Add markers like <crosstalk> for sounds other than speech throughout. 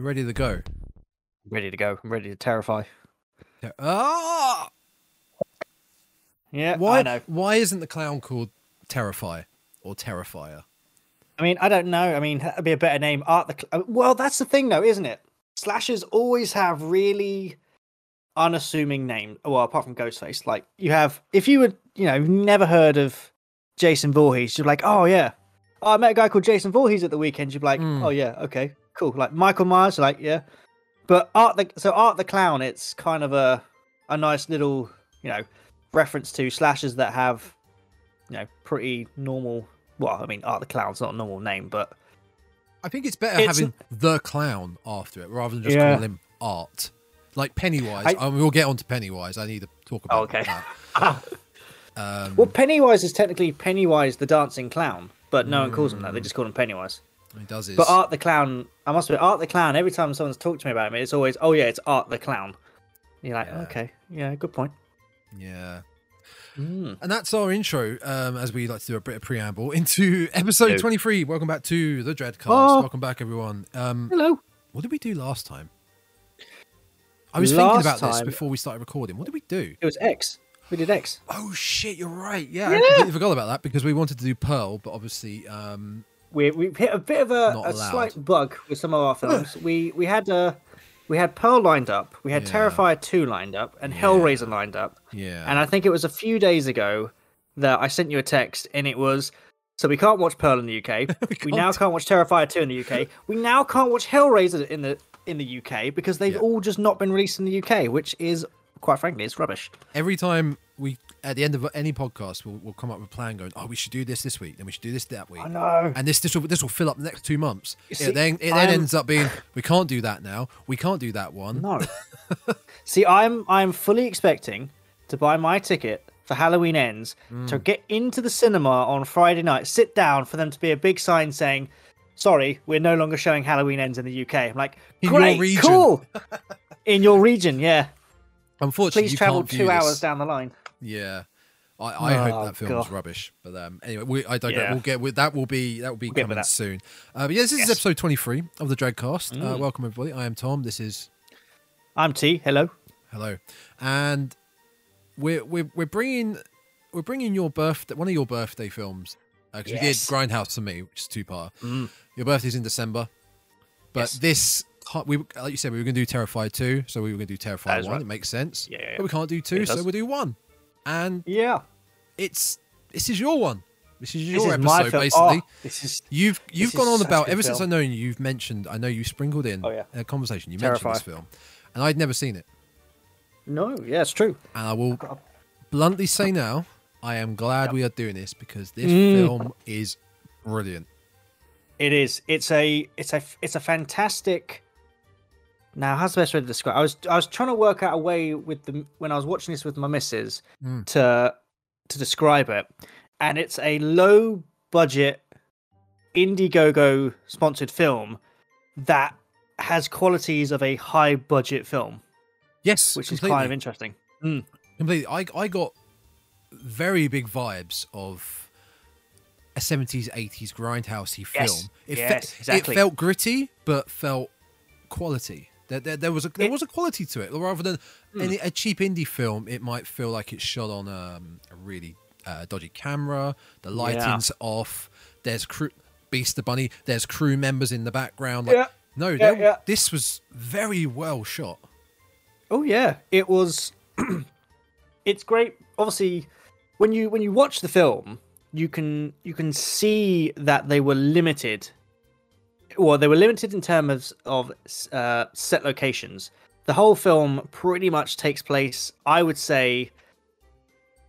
You ready to go? Ready to go. I'm ready to terrify. Yeah. Ah! Yeah, I Why? know. Why isn't the clown called Terrify or Terrifier? I mean, I don't know. I mean, that'd be a better name. Art the. Cl- uh, well, that's the thing, though, isn't it? Slashers always have really unassuming names. Well, apart from Ghostface, like you have. If you would, you know, never heard of Jason Voorhees, you're like, oh yeah. Oh, I met a guy called Jason Voorhees at the weekend. You're like, Hmm. oh yeah, okay, cool. Like Michael Myers, like yeah. But Art the so Art the Clown, it's kind of a a nice little, you know, reference to slashers that have, you know, pretty normal. Well, I mean, Art the Clown's not a normal name, but I think it's better It's- having the clown after it rather than just Yeah. calling him Art. Like Pennywise. I- I... mean, we'll get on to Pennywise. I need to talk about Oh, okay. that. <laughs> Um, well, Pennywise is technically Pennywise the dancing clown, but no one calls him that. They just call him Pennywise. He does his. But Art the Clown, I must admit, Art the Clown. Every time someone's talked to me about him, it's always, oh yeah, it's Art the Clown. You're like, Yeah. okay, yeah, good point. yeah. Mm. And that's our intro, um, as we like to do a bit of preamble <laughs> into episode No. 23. Welcome back to the Dreadcast. Oh. Welcome back, everyone. Um, Hello. what did we do last time? I was thinking Last about this before we started recording. What did we do? It was X. We did X. Oh shit, you're right. Yeah, I completely forgot about that because we wanted to do Pearl, but obviously, um, We we hit a bit of a, a slight bug with some of our films. we we had uh, we had Pearl lined up, we had Yeah. Terrifier two lined up, and Yeah. Hellraiser lined up. yeah, And I think it was a few days ago that I sent you a text, and it was so we can't watch Pearl in the UK. <laughs> we, now can't. can't watch Terrifier 2 in the UK. We now can't watch Hellraiser in the in the UK because they've Yeah. all just not been released in the UK, which is quite frankly, it's rubbish. every time we at the end of any podcast, we'll, we'll come up with a plan, going, "Oh, we should do this this week, then we should do this that week." I know. And this this will this will fill up the next two months. You it then it then I'm- ends up being we can't do that now. We can't do that one. No. <laughs> See, I'm I'm fully expecting to buy my ticket for Halloween ends to Mm. get into the cinema on Friday night, sit down for them to be a big sign saying, "Sorry, we're no longer showing Halloween ends in the UK." I'm like, "Great, region." cool." <laughs> in your region, yeah. Unfortunately, Please you travel two hours this. down the line. Yeah. I, I hope Oh, that film was God. rubbish, but um, anyway, we, I don't. Yeah. We'll get with that. Will be that will be We'll coming soon. Uh, but yeah, this is episode twenty three of the Dreadcast. Uh, Mm. welcome everybody. I am Tom. This is I'm T. Hello. hello, and we're we're we're bringing we're bringing your birthday one of your birthday films because we did Grindhouse for me, which is two part. Mm. Your birthday's in December, but Yes. this we like you said we were going to do Terrifier two, so we were going to do Terrifier one. right. It makes sense, Yeah, yeah, but we can't do two, so we'll do one. And Yeah. it's this is your one. This is This your is episode, film. basically. Oh, this is You've you've gone on about ever since I film. know you. You've mentioned. I know you sprinkled in Oh, yeah. a conversation. You mentioned this film, and I'd never seen it. no. Yeah, it's true. And I will bluntly say now, I am glad we are doing this because this Mm. film is brilliant. It is. It's a. It's a. It's a fantastic. Now, how's the best way to describe? I was. I was trying to work out a way with the when I was watching this with my missus Mm. to to describe it, and it's a low budget Indiegogo sponsored film that has qualities of a high budget film, Yes, which is kind of interesting. Mm. completely. I I got very big vibes of a seventies eighties grindhousey Yes, film. It, fe- yes, exactly. it felt gritty, but felt quality. There, there, there was a there It- was a quality to it, rather than Hmm. any, a cheap indie film. It might feel like it's shot on um, a really uh, dodgy camera. The lighting's off. There's crew, Beast the Bunny. There's crew members in the background. Like, Yeah, no, yeah, yeah. this was very well shot. Oh yeah, it was. <clears throat> it's great. Obviously, when you when you watch the film, you can you can see that they were limited. Well, they were limited in terms of uh, set locations. The whole film pretty much takes place, I would say,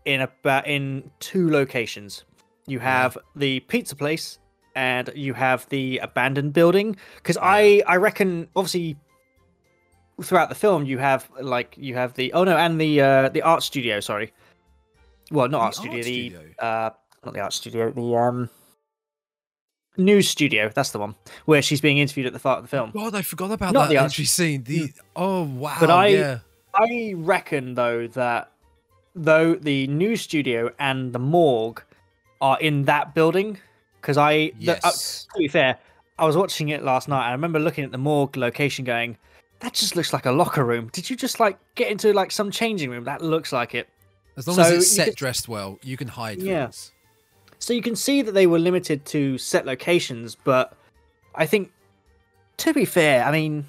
in about in two locations. You have the pizza place and you have the abandoned building. Because I I reckon obviously throughout the film you have like you have the oh no and the uh the art studio sorry well not The art studio art the studio? uh not the art studio the um news studio that's the one where she's being interviewed at the start of the film God, I forgot about Not that the entry scene. The oh wow, But I- yeah. i reckon though that though the news studio and the morgue are in that building because i the- uh, Yes. to be fair I was watching it last night. I remember looking at the morgue location, going, "That just looks like a locker room. Did you just like get into like some changing room? That looks like it." As long So as it's set could- dressed well, you can hide Yeah. things. So you can see that they were limited to set locations, but I think, to be fair, I mean,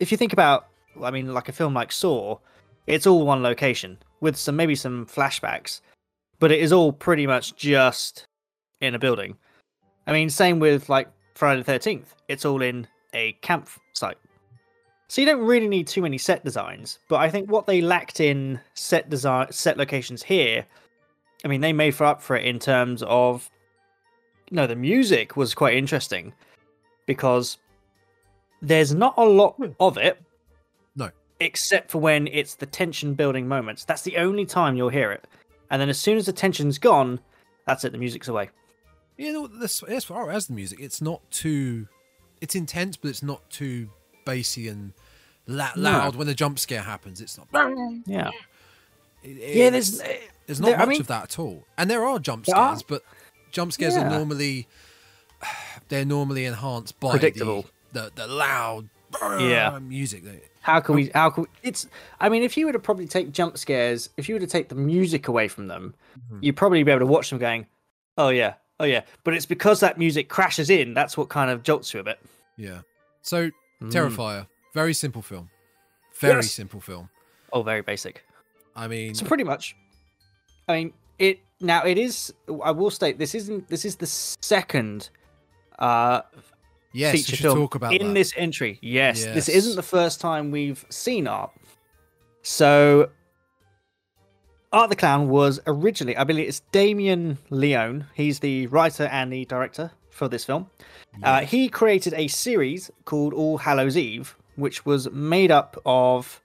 if you think about, I mean, like a film like Saw, it's all one location with some maybe some flashbacks, but it is all pretty much just in a building. I mean, same with like Friday the Thirteenth, it's all in a campsite. So you don't really need too many set designs, but I think what they lacked in set design, set locations here I mean, they made for up for it in terms of, you know, the music was quite interesting because there's not a lot hmm. of it. No. Except for when it's the tension building moments. That's the only time you'll hear it. And then as soon as the tension's gone, that's it, the music's away. You know, as far as the music, it's not too. It's intense, but it's not too bassy and la- No. loud when the jump scare happens. It's not. Yeah. It- Yeah, it's- there's There's not there- I much mean- of that at all. And there are jump There are. scares, but jump scares are normally <sighs> they're normally enhanced by Predictable. The, the the loud Yeah. music. How can we? How can we, it's? I mean, if you were to probably take jump scares, if you were to take the music away from them, Mhm. you'd probably be able to watch them going, "Oh yeah, oh yeah." But it's because that music crashes in. That's what kind of jolts you a bit. Yeah. So Mm. Terrifier, very simple film, very Yes. simple film. Oh, very basic. I mean, So pretty much, I mean it. Now it is. I will state this isn't. This is the second uh yes, feature film talk about in that. this entry. Yes, this isn't the first time we've seen art. So, Art the Clown was originally, I believe it's Damien Leone. He's the writer and the director for this film. Uh, he created a series called All Hallows Eve, which was made up of,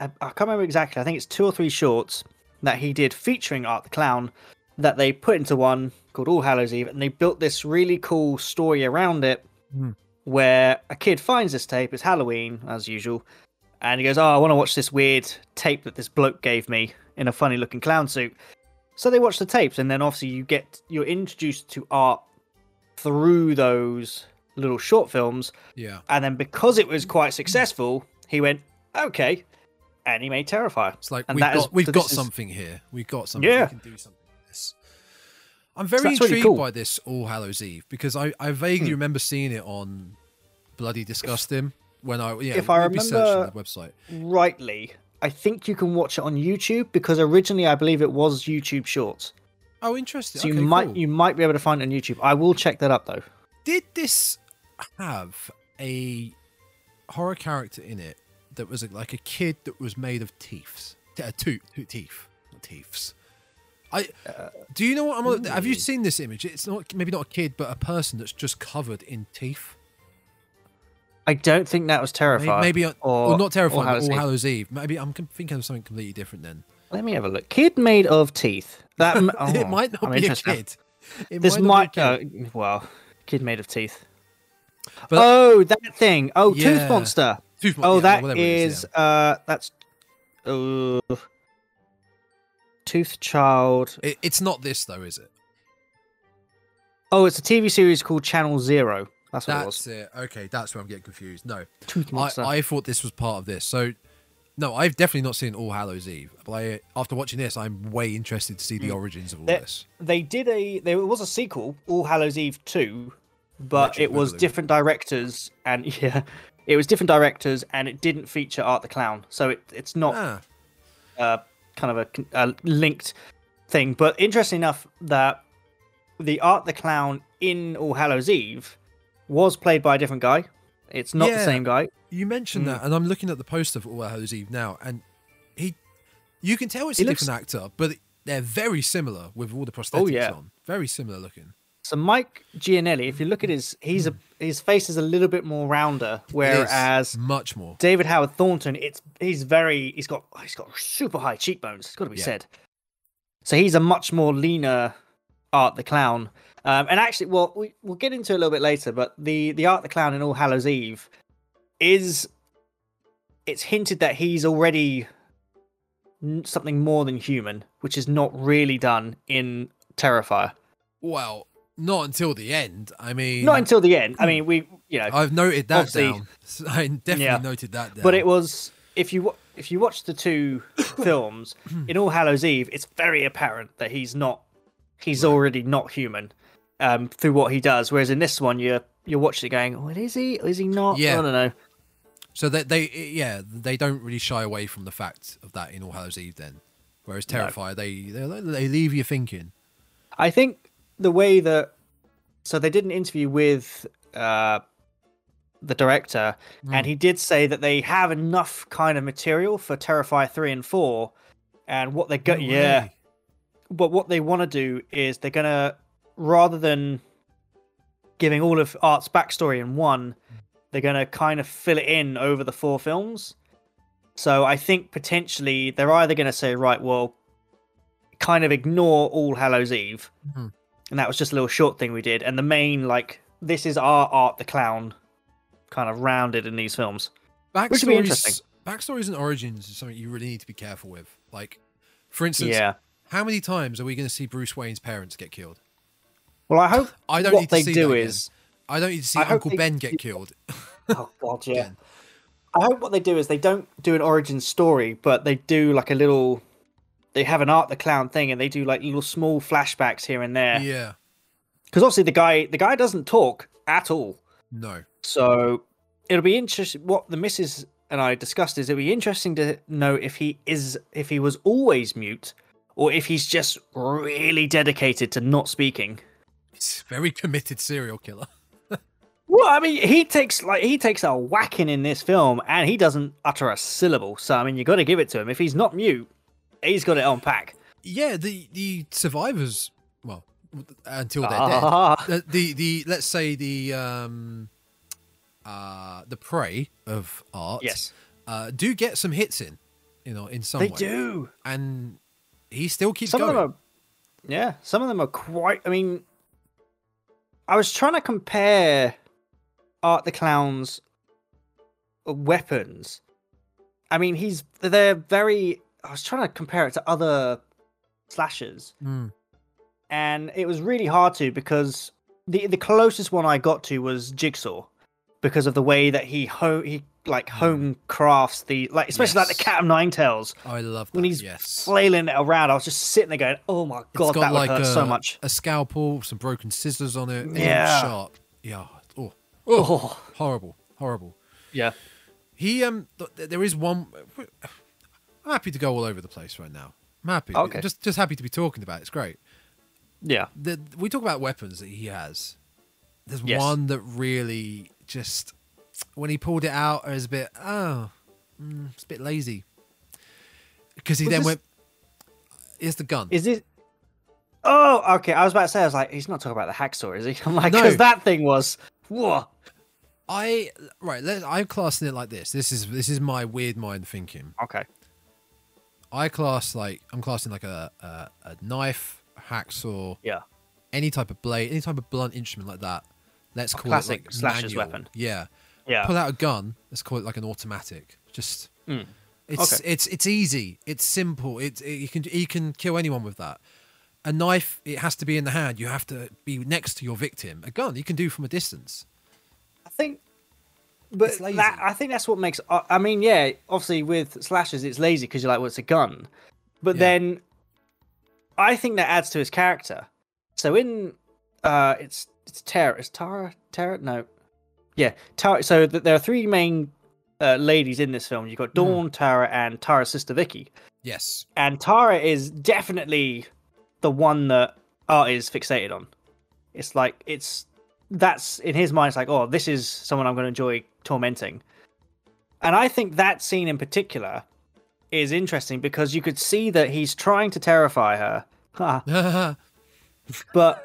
I can't remember exactly, I think it's two or three shorts that he did featuring Art the Clown that they put into one called All Hallows Eve, and they built this really cool story around it Hmm. where a kid finds this tape, it's Halloween, as usual, and he goes, Oh, I want to watch this weird tape that this bloke gave me in a funny looking clown suit. So they watch the tapes, and then obviously you get you're introduced to art through those little short films, yeah. and then because it was quite successful, he went, Okay, made Terrifier. It's like And we've that is- got we've so got this is- something here. We've got something. Yeah. We can do something with this. I'm very really intrigued cool. by this All Hallows Eve because I, I vaguely Hmm. remember seeing it on Bloody Disgusting when I yeah if I maybe searched on remember- the website. Rightly, I think you can watch it on YouTube because originally I believe it was YouTube Shorts. Oh, interesting. So you Okay, might cool. you might be able to find it on YouTube. I will check that up though. Did this have a horror character in it that was like a kid that was made of teeth? Uh, tooth, teeth, not teeths. I do you know what I'm? on- Have you seen this image? It's not maybe not a kid, but a person that's just covered in teeth. I don't think that was Maybe, maybe uh, or, not terrifying. All Hallows. Hallows Eve. Maybe I'm thinking of something completely different then. Let me have a look. Kid made of teeth. That m- <laughs> it oh, might not I'm be a kid. It This might, might. not be a kid. Uh, well, kid made of teeth. But- oh, that thing. Oh, Yeah. Tooth Monster. Oh, yeah, that it is. yeah. Uh, that's. Uh, Tooth Child. It- it's not this though, is it? Oh, it's a TV series called Channel Zero. That's what it was. That's it. Okay, that's where I'm getting confused. No, Tooth I, Monster. I thought this was part of this. So, no, I've definitely not seen All Hallows Eve. But I, after watching this, I'm way interested to see the origins of all There- this. they did a there was a sequel all hallows eve 2 but Electric it was different directors and <laughs> yeah it was different directors and it didn't feature art the clown so it, it's not Ah, uh, kind of a, a linked thing but interesting enough that the art the clown in all hallows eve was played by a different guy it's not the same guy you mentioned Mm. that, and I'm looking at the poster for All Hallows Eve now, and he, you can tell it's He a looks- different actor, but they're very similar with all the prosthetics Oh, yeah. on. Very similar looking. So mike giannelli if you look at his he's a his face is a little bit more rounder whereas much more. David Howard Thornton, it's he's very he's got he's got super high cheekbones. It's got to be Yeah. said. So he's a much more leaner Art the Clown. Um, and actually, well, we, we'll get into it a little bit later. But the the Art the Clown in All Hallows Eve is it's hinted that he's already something more than human, which is not really done in Terrifier. Well, Not until the end. I mean, Not until the end. I mean, we you know, I've noted that down. <laughs> I definitely Yeah. noted that down. but it was if you if you watch the two <coughs> films in All Hallows Eve, it's very apparent that he's not he's already not human um, through what he does. Whereas in this one, you're you're watching it going, "Well, is he? Is he not? Yeah. I don't know." So they, they, yeah, they don't really shy away from the fact of that in All Hallows Eve. Then, whereas No. Terrifier, they, they they leave you thinking. I think the way that so they did an interview with uh, the director, Hmm. and he did say that they have enough kind of material for Terrifier three and four, and what they go No yeah, but what they want to do is they're gonna rather than giving all of Art's backstory in one, they're gonna kind of fill it in over the four films. So I think potentially they're either gonna say, right, well, kind of ignore All Hallows Eve, Mhm. And that was just a little short thing we did, and the main like this is our Art the Clown, kind of rounded in these films. Which would be Backstories, interesting. backstories and origins is something you really need to be careful with. Like, for instance, yeah. how many times are we going to see Bruce Wayne's parents get killed? Well, I hope I don't what need to they see do that again. I don't need to see I Uncle Ben get killed. <laughs> Oh god, yeah. I hope what they do is they don't do an origin story, but they do like a little. They have an art the clown thing, and they do like little small flashbacks here and there. yeah, Because obviously the guy, the guy doesn't talk at all. no, So it'll be interesting. What the missus and I discussed is it'll be interesting to know if he is, if he was always mute, or if he's just really dedicated to not speaking. it's a very committed serial killer. <laughs> Well, I mean, he takes like he takes a whacking in this film, and he doesn't utter a syllable. So I mean, you got to give it to him. If he's not mute, he's got it on pack. Yeah, the the survivors, well, until they're Ah. dead. The, the the let's say the um uh the prey of art, Yes, uh, do get some hits in, you know, in some they way, do. and he still keeps Some going. of them are, yeah, some of them are quite. I mean, I was trying to compare Art the Clown's weapons. I mean, he's they're very. I was trying to compare it to other slashers, Mm. and it was really hard to because the the closest one I got to was Jigsaw because of the way that he ho- he like home crafts the like especially like the cat of nine tails I love that. when he's yes. flailing it around. I was just sitting there going, "Oh my god, that would hurt a, so much." a scalpel, some broken scissors on it. Yeah, Yeah. sharp. Yeah. Oh, oh, Oh, horrible, horrible. yeah. He um, th- there is one. I'm happy to go all over the place right now. I'm happy. Okay. Just just happy to be talking about. it. It's great. Yeah. The, we talk about weapons that he has. There's Yes. one that really just when he pulled it out, I was a bit oh, mm, it's a bit lazy. Because he Was then this- went. Here's the gun. Is it? Oh, okay. I was about to say, I was like, he's not talking about the hacksaw, is he? <laughs> I'm like, No. because that thing was, whoa. I right. Let, I'm classing it like this. This is this is my weird mind thinking. Okay. I class like I'm classing like a a, a knife, a hacksaw, Yeah. any type of blade, any type of blunt instrument like that. Let's call classic it like slasher's manual. weapon. Yeah. Yeah. Pull out a gun. Let's call it like an automatic. Just Mm. it's Okay. it's it's easy. It's simple. It's it, you can you can kill anyone with that. A knife, it has to be in the hand. You have to be next to your victim. A gun, you can do from a distance. I think, but It's that I think that's what makes. I mean, yeah, obviously with slashes, it's lazy because you're like, well, it's a gun, but Yeah. then I think that adds to his character. So in, uh, it's it's Tara. Is Tara Tara? No, yeah, Tara. So th- there are three main uh, ladies in this film. You've got Dawn, Tara, and Tara's sister Vicky. Yes. and Tara is definitely the one that Art is fixated on. It's like it's that's in his mind. It's like, oh, this is someone I'm going to enjoy tormenting, and I think that scene in particular is interesting because you could see that he's trying to terrify her, <laughs> but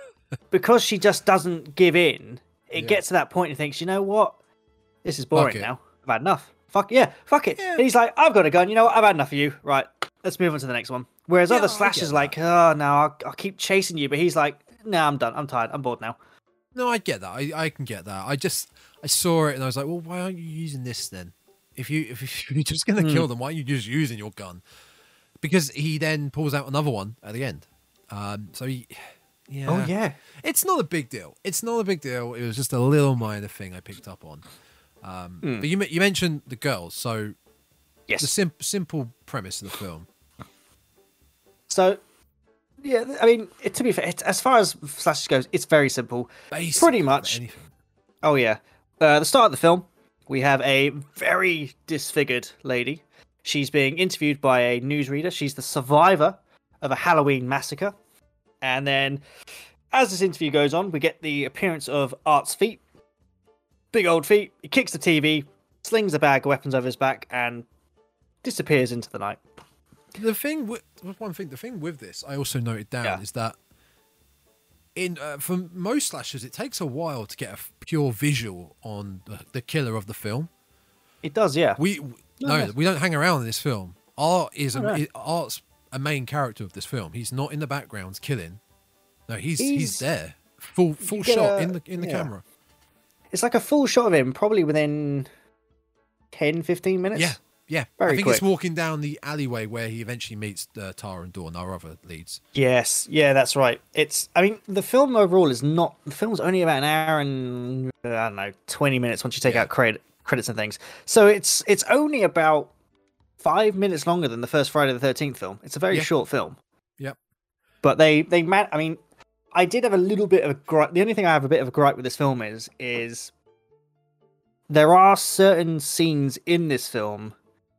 because she just doesn't give in, it Yeah. gets to that point and thinks, you know what, this is boring now. I've had enough. Fuck yeah, fuck it. Yeah. And he's like, I've got a gun. You know what? I've had enough of you. Right, let's move on to the next one. Whereas Yeah, other slashers like, oh no, I'll, I'll keep chasing you, but he's like, no, I'm done. I'm tired. I'm bored now. No, I get that. I, I can get that. I just I saw it and I was like, well, why aren't you using this then? If you <laughs> if you're just gonna Hmm. kill them, why aren't you just using your gun? Because he then pulls out another one at the end. Um, so he Yeah. Oh yeah. It's not a big deal. It's not a big deal. It was just a little minor thing I picked up on. Um, Hmm. But you you mentioned the girls, so Yes. the sim- simple premise of the film. So, yeah, I mean, it, to be fair, it, as far as slashes goes, it's very simple. Basic Pretty much. anything. Oh yeah, uh, the start of the film, we have a very disfigured lady. She's being interviewed by a newsreader. She's the survivor of a Halloween massacre, and then, as this interview goes on, we get the appearance of Art's feet, big old feet. He kicks the TV, slings a bag of weapons over his back, and disappears into the night. The thing with one thing, the thing with this, I also noted down Yeah. is that in uh, for most slashers, it takes a while to get a f- pure visual on the, the killer of the film. It does, yeah. We No, no, we don't hang around in this film. Art is a, no. Art's a main character of this film. He's not in the background killing. No, he's he's, He's- there, full full shot a- in the in the yeah. camera. It's like a full shot of him, probably within 10, 15 minutes. Yeah, yeah. Very I think it's walking down the alleyway where he eventually meets uh, Tara and Dawn, our other leads. Yes, yeah, that's right. It's, I mean, the film overall is not. The film's only about an hour and uh, I don't know, twenty minutes once you take Yeah. out credit credits and things. So it's it's only about five minutes longer than the first Friday the Thirteenth film. It's a very Yeah. short film. Yep. But they they man, I mean, I did have a little bit of a gripe. The only thing I have a bit of a gripe with this film is is there are certain scenes in this film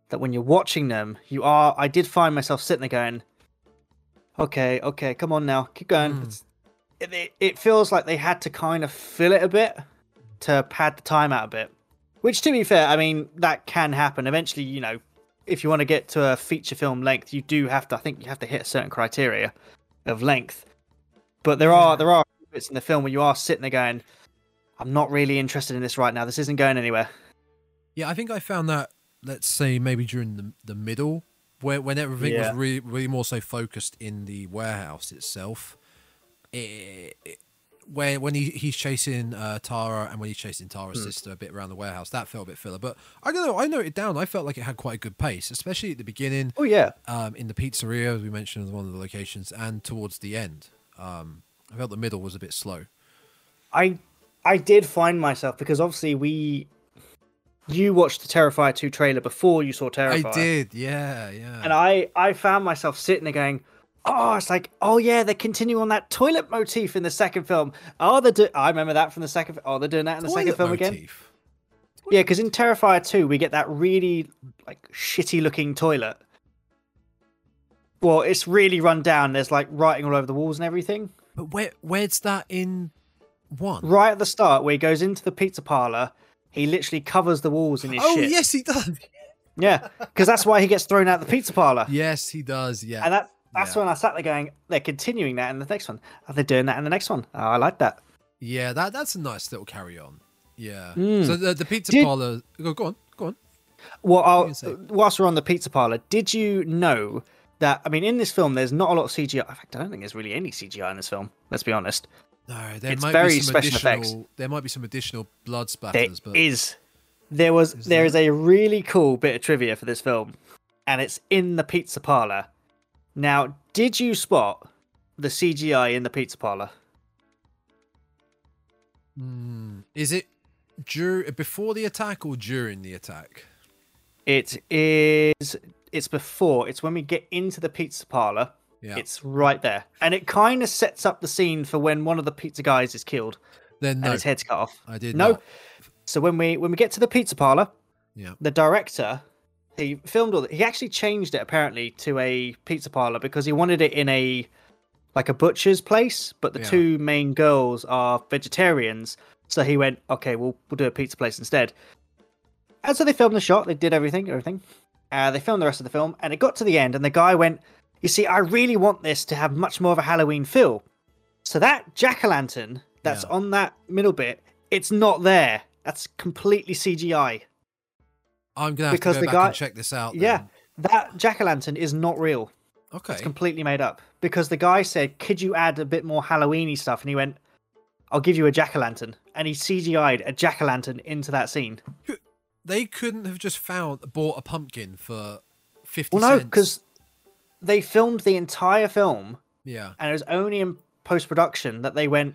that when you're watching them, you are. I did find myself sitting there going, "Okay, okay, come on now, keep going." Mm. It, it, it feels like they had to kind of fill it a bit to pad the time out a bit. Which, to be fair, I mean that can happen. Eventually, you know, if you want to get to a feature film length, you do have to. I think you have to hit a certain criteria of length. But there are there are bits in the film where you are sitting there going, "I'm not really interested in this right now. This isn't going anywhere." Yeah, I think I found that. Let's say maybe during the the middle, where when everything Yeah. was really really more so focused in the warehouse itself. It, it, where when he, he's chasing uh, Tara and when he's chasing Tara's Hmm. sister a bit around the warehouse, that felt a bit filler. But I don't know. I noted down. I felt like it had quite a good pace, especially at the beginning, Oh yeah, um, in the pizzeria as we mentioned as one of the locations, and towards the end. Um, I felt the middle was a bit slow. I I did find myself because obviously we you watched the Terrifier 2 trailer before you saw Terrifier. I did, yeah, yeah. And I I found myself sitting there going, "Oh, it's like, oh yeah, they're continuing on that toilet motif in the second film. Oh, they do I remember that from the second Oh, they're doing that in the second Toilet film again. motif. Yeah, because in Terrifier 2 we get that really like shitty looking toilet. Well, it's really run down. There's like writing all over the walls and everything. But where where's that in one? Right at the start, where he goes into the pizza parlor, he literally covers the walls in his Oh shit. yes, he does. Yeah, because that's why he gets thrown out the pizza parlor. yes, he does. Yeah. And that that's Yeah. when I sat there going, they're continuing that in the next one. Are they doing that in the next one? Oh, I like that. yeah, that that's a nice little carry on. Yeah. Mm. So the the pizza Did- parlor. Go, go on, go on. Well, I'll, whilst we're on the pizza parlor, did you know that? I mean, in this film, there's not a lot of CGI. In fact, I don't think there's really any CGI in this film. Let's be honest. No, there It's might very be some special additional. effects. There might be some additional blood There splatters, but is, there was, Is there there? is a really cool bit of trivia for this film, and it's in the pizza parlor. Now, did you spot the CGI in the pizza parlor? Hmm. is it dur- before the attack or during the attack? It is. It's before. It's when we get into the pizza parlor. Yeah. It's right there, and it kind of sets up the scene for when one of the pizza guys is killed then and no, his head's cut off. I did No. not. So when we when we get to the pizza parlor, Yeah. the director he filmed all. The, he actually changed it apparently to a pizza parlor because he wanted it in a like a butcher's place, but the Yeah. two main girls are vegetarians. So he went, okay, we'll we'll do a pizza place instead. And so they filmed the shot. They did everything, everything. Uh, they filmed the rest of the film, and it got to the end, and the guy went, "You see, I really want this to have much more of a Halloween feel." So that jack o' lantern that's Yeah. on that middle bit, it's not there. That's completely CGI. I'm gonna have Because to go back guy- and check this out. Yeah, then. that jack o' lantern is not real. Okay. It's completely made up. Because the guy said, "Could you add a bit more Halloweeny stuff?" And he went, "I'll give you a jack o' lantern." And he CGI'd a jack o' lantern into that scene. They couldn't have just found bought a pumpkin for fifty Well, no, because they filmed the entire film, yeah, and it was only in post production that they went,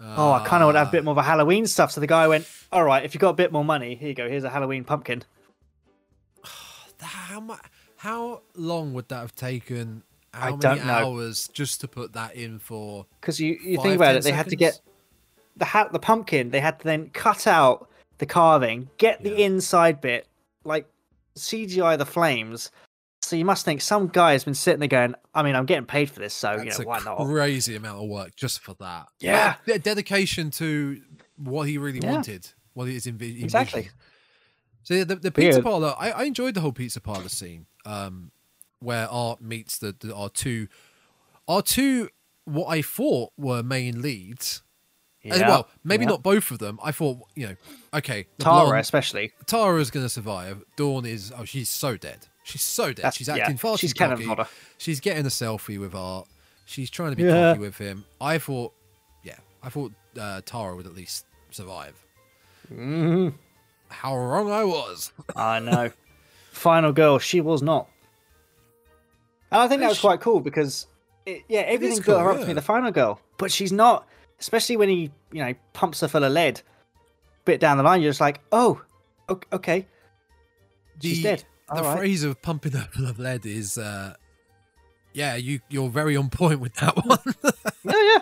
oh, I kind of want to have a Ah. bit more of a Halloween stuff. So the guy went, all right, if you've got a bit more money, here you go. Here's a Halloween pumpkin. <sighs> How much? How long would that have taken? How I many hours just to put that in for? Because you, you Five, think about it, they had to get the hat, the pumpkin. They had to then cut out the carving, get the Yeah. inside bit, like CGI the flames. So you must think some guy has been sitting there going, I mean, I'm getting paid for this, so you know why not? crazy amount of work just for that. Yeah. De- dedication to what he really Yeah. wanted, what he is envi- Exactly. envisioned. So yeah, the, the But yeah. pizza parlor, I, I enjoyed the whole pizza parlor scene, um, where Art meets the, the our two, our two what I thought were main leads. As Yeah, well, maybe yeah. not both of them. I thought, you know, okay, Tara, blonde- especially. Tara's gonna survive. Dawn is oh she's so dead. She's so dead. That's- she's yeah, acting far she's too cannon cocky. fodder. She's getting a selfie with Art. She's trying to be Yeah. cocky with him. I thought, yeah, I thought uh, Tara would at least survive. Mhm. How wrong I was. <laughs> I know. Final girl, she was not. And I think that was quite cool because, it, yeah, everything cool, built her up to be the final girl, but she's not. Especially when he, you know, pumps her full of lead. Bit down the line, you're just like, oh, okay, she's The- dead. The right. phrase of pumping up of <laughs> lead is, uh, yeah, you you're very on point with that <laughs> one. Yeah, yeah.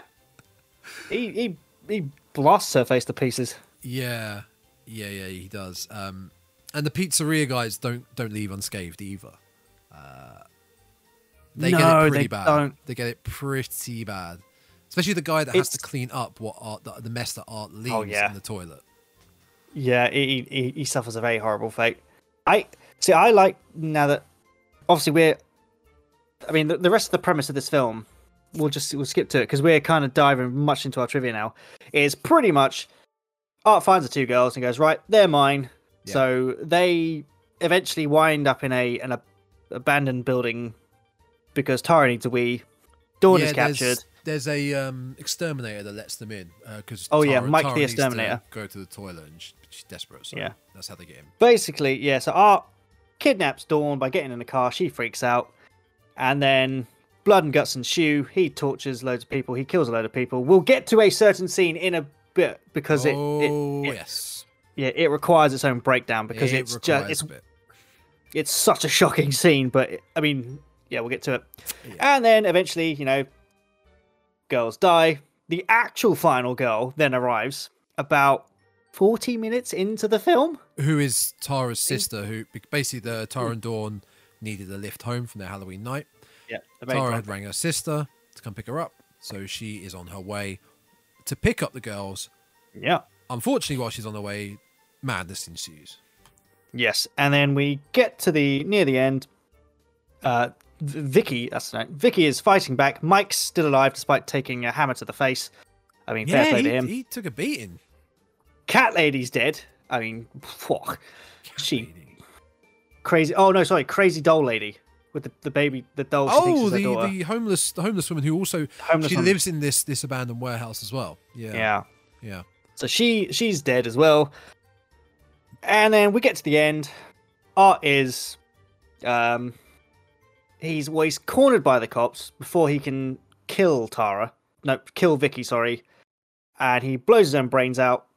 He he he blasts her face to pieces. yeah, yeah, yeah, he does. Um, and the pizzeria guys don't don't leave unscathed either. Uh, they get it pretty they bad. don't. They get it pretty bad. Especially the guy that has to clean up what art the, the mess that art leaves Oh, yeah. in the toilet. Yeah, he, he he suffers a very horrible fate. I see. I like now that obviously we're. I mean, the, the rest of the premise of this film, we'll just we'll skip to it because we're kind of diving much into our trivia now. Is pretty much Art finds the two girls and goes right, they're mine. Yeah. So they eventually wind up in a an ab- abandoned building because Tara needs a wee. Dawn is there's- captured. There's a um, exterminator that lets them in because Oh, yeah, Mike the Exterminator. go to the toilet and she, she's desperate. So Yeah. that's how they get him. basically, yeah, so Art kidnaps Dawn by getting in the car. She freaks out. And then blood and guts ensue. He tortures loads of people. He kills a load of people. We'll get to a certain scene in a bit because it, oh it, it yes, yeah, it requires its own breakdown because It it's just it's it's such a shocking scene, but I mean, yeah, we'll get to it. And then eventually, you know, girls die. The actual final girl then arrives about 40 minutes into the film. Who is Tara's sister, who basically the Tara and Dawn needed a lift home from their Halloween night. Yeah, Tara had rang her sister to come pick her up, so she is on her way to pick up the girls. Yeah. Unfortunately, while she's on the way, madness ensues. Yes, and then we get to the near the end. Uh, Vicky, that's right. Vicky is fighting back. Mike's still alive despite taking a hammer to the face. I mean, fair play he, to him. he took a beating. Cat lady's dead. I mean, <laughs> phew, she crazy. Oh no, sorry, crazy doll lady with the, the baby, the doll. Oh, the, the homeless the homeless woman who also Homeless she woman. lives in this this abandoned warehouse as well. Yeah, yeah. yeah. So she she's dead as well. And then we get to the end. Art is um he's well he's cornered by the cops before he can kill Tara. No, kill Vicky, sorry. And he blows his own brains out,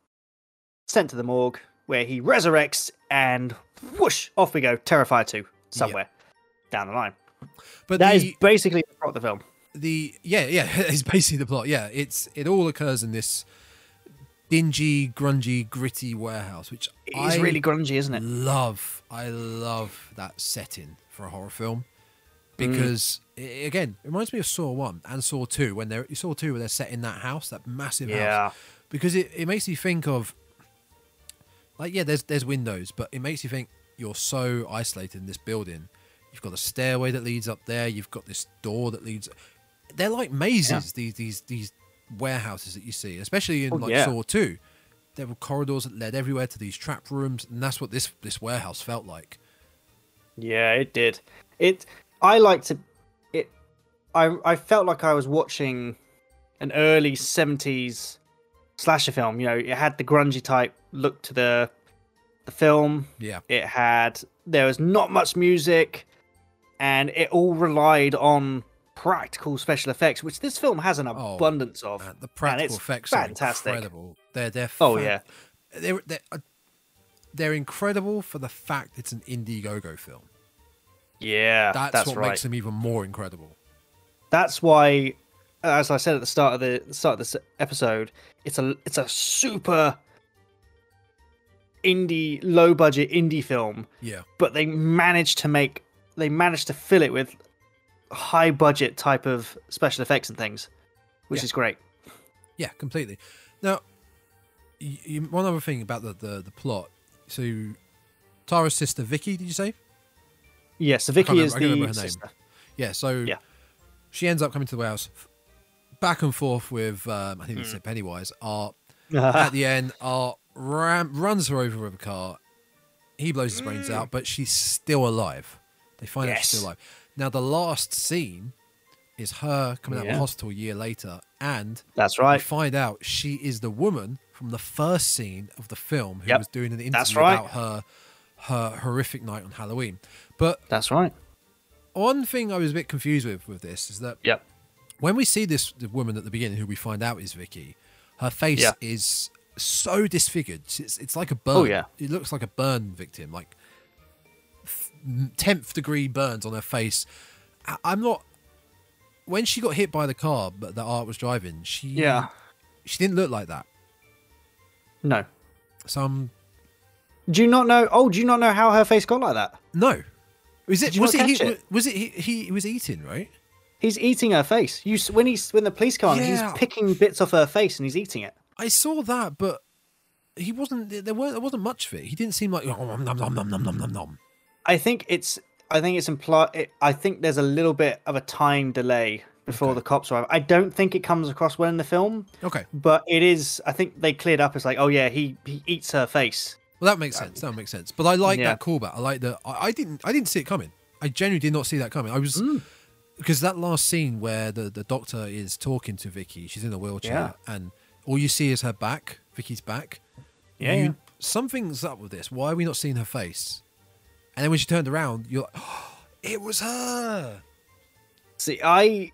sent to the morgue, where he resurrects and whoosh, off we go, Terrifier 2, somewhere down the line. But That is the, basically the plot of the film. the yeah yeah <laughs> it's basically the plot yeah it's it all occurs in this dingy grungy gritty warehouse which is really grungy, isn't it? love i love that setting for a horror film Mm. because again it reminds me of saw 1 and saw 2 when they're saw 2 where they're set in that house that massive Yeah. house because it, it makes you think of like yeah there's there's windows but it makes you think you're so isolated in this building you've got a stairway that leads up there you've got this door that leads they're like mazes these these these warehouses that you see especially in Oh, like yeah. saw 2 there were corridors that led everywhere to these trap rooms and that's what this this warehouse felt like Yeah, it did. It. I liked to. It. I. I felt like I was watching an early '70s slasher film. You know, it had the grungy type look to the the film. yeah It had. There was not much music, and it all relied on practical special effects, which this film has an Oh, abundance of. Man, the practical it's effects fantastic. are incredible. They're they're Oh, yeah. they're they're, uh, they're incredible for the fact it's an Indiegogo film. Yeah, That's, that's, what right. makes them even more incredible. That's why, as I said at the start of the, the start of this episode, it's a it's a super indie, low budget indie film, Yeah, but they managed to make they managed to fill it with high budget type of special effects and things, which Yeah. is great. yeah, completely. Now, you, one other thing about the, the the plot. So, Tara's sister Vicky, did you say? Yeah, so Vicky is remember the sister. Yeah. So Yeah. she ends up coming to the warehouse, back and forth with um, I think Hmm. it's said Pennywise. Art <laughs> at the end, Art ram- runs her over with a car. He blows his brains out, but she's still alive. They find out she's still Mm. Alive. Now the last scene is her coming out of the hospital a year later, and That's we right. find out she is the woman from the first scene of the film who Yep, was doing an interview that's right. about her her horrific night on Halloween. But That's right. one thing I was a bit confused with with this is that Yep. When we see this the woman at the beginning, who we find out is Vicky, her face Yeah. is so disfigured. It's, it's like a burn. Oh, yeah. it looks like a burn victim, like tenth degree burns on her face. I'm not. When she got hit by the car but that Art was driving, she Yeah. she didn't look like that. No. Some. Do you not know? Oh, do you not know how her face got like that? no. Was it was it, he, it? was it he he was eating right? He's eating her face. You when he's when the police come, yeah. he's picking bits off her face and he's eating it. I saw that, but he wasn't. There were there wasn't much of it. He didn't seem like oh, nom nom nom nom nom nom nom. I think it's. I think it's implied. It, I think there's a little bit of a time delay before okay. the cops arrive. I don't think it comes across well in the film. Okay. But it is. I think they cleared up. It's like, oh yeah, he he eats her face. Well, that makes sense. That makes sense. But I like yeah. that callback. I like that. I, I, didn't. I didn't see it coming. I genuinely did not see that coming. I was. Mm because that last scene where the the doctor is talking to Vicky. She's in a wheelchair, and all you see is her back. Vicky's back. Yeah, You- yeah. Something's up with this. Why are we not seeing her face? And then when she turned around, you're like, oh, <gasps> it was her. See, I,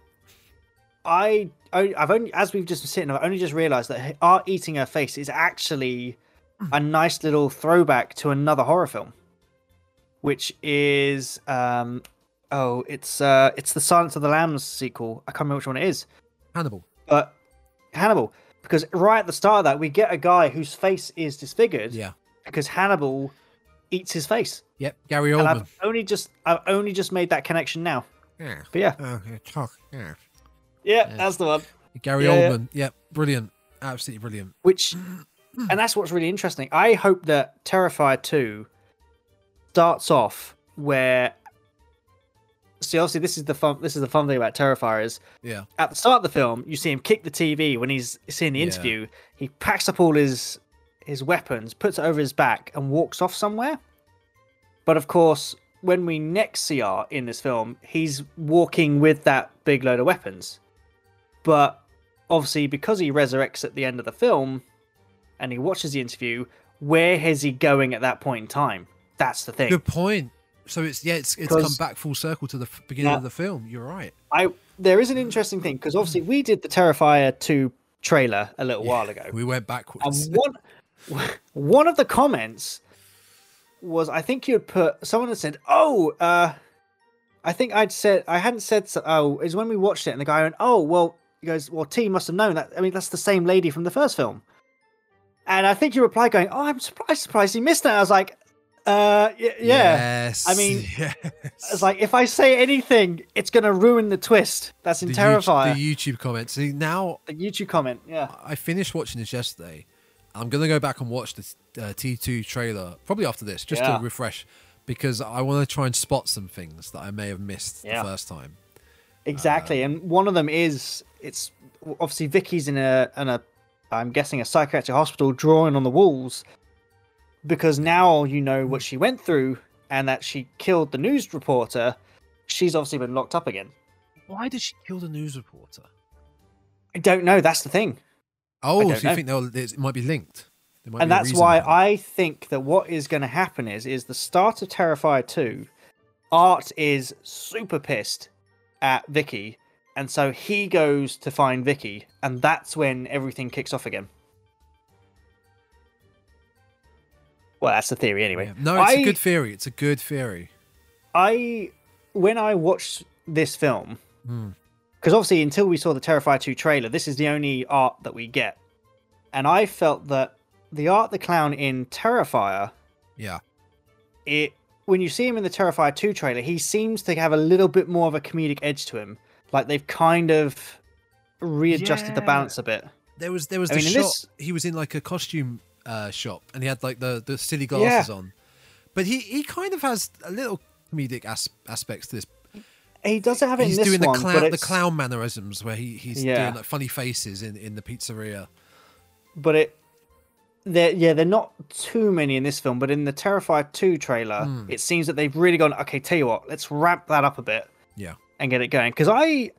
I, I- I've only as we've just been sitting, I've only just realised that our eating her face is actually a nice little throwback to another horror film, which is um, oh, it's uh, it's the Silence of the Lambs sequel. I can't remember which one it is, Hannibal. but Hannibal. Because right at the start of that, we get a guy whose face is disfigured Yeah. because Hannibal eats his face. Yep. Gary And Oldman. I've only just I've only just made that connection now. Yeah. But yeah, Okay. Talk. Yeah. yeah, Yeah. that's the one. Gary Yeah, yeah. Oldman. Yep. Brilliant. Absolutely brilliant. which <clears throat> and that's what's really interesting i hope that terrifier 2 starts off where see obviously this is the fun this is the fun thing about terrifier is Yeah. at the start of the film you see him kick the tv when he's seeing the Yeah. interview he packs up all his his weapons puts it over his back and walks off somewhere but of course when we next see art in this film he's walking with that big load of weapons but obviously because he resurrects at the end of the film and he watches the interview where is he going at that point in time that's the thing Good point. So it's yeah, it's it's come back full circle to the beginning Yeah. of the film. You're right. i there is an interesting thing because obviously we did the terrifier 2 trailer a little while ago We went backwards. and one <laughs> one of the comments was i think you had put someone had said oh uh i think i'd said i hadn't said so, oh is when we watched it and the guy went oh well he goes well t must have known that i mean that's the same lady from the first film and i think you replied going oh i'm surprised surprised he missed that i was like uh y- yeah Yes. I mean, <laughs> yes. it's like if i say anything it's gonna ruin the twist that's in the terrifier YouTube, the YouTube comments. See now, the youtube comment yeah I finished watching this yesterday. I'm gonna go back and watch the uh, T2 trailer probably after this, just Yeah. to refresh, because I want to try and spot some things that I may have missed Yeah. the first time. Exactly, and one of them is it's obviously Vicky's in a in a I'm guessing a psychiatric hospital drawing on the walls because now you know what hmm. she went through and that she killed the news reporter. She's obviously been locked up again. Why did she kill the news reporter? I don't know. That's the thing, Oh, so you know. think they'll, it might be linked? There might and be that's why it. I think that what is going to happen is is the start of Terrifier two. Art is super pissed at Vicky and so he goes to find Vicky, and that's when everything kicks off again. Well, that's the theory anyway. Yeah. No, it's I- a good theory. It's a good theory. I when I watched this film, Hmm. because obviously until we saw the Terrifier 2 trailer, this is the only art that we get. And I felt that the art the clown in Terrifier, Yeah. it when you see him in the Terrifier 2 trailer, he seems to have a little bit more of a comedic edge to him. Like they've kind of readjusted the balance a bit. There was there was I the mean, shot. this- He was in like a costume uh, shop, and he had like the the silly glasses on. But he he kind of has a little comedic as- aspects to this. He doesn't have it He's in this doing the one, clown the clown mannerisms where he he's Yeah. doing like funny faces in in the pizzeria. but it they're yeah they're not too many in this film but in the terrifier 2 trailer Hmm. it seems that they've really gone okay tell you what let's ramp that up a bit Yeah. and get it going because i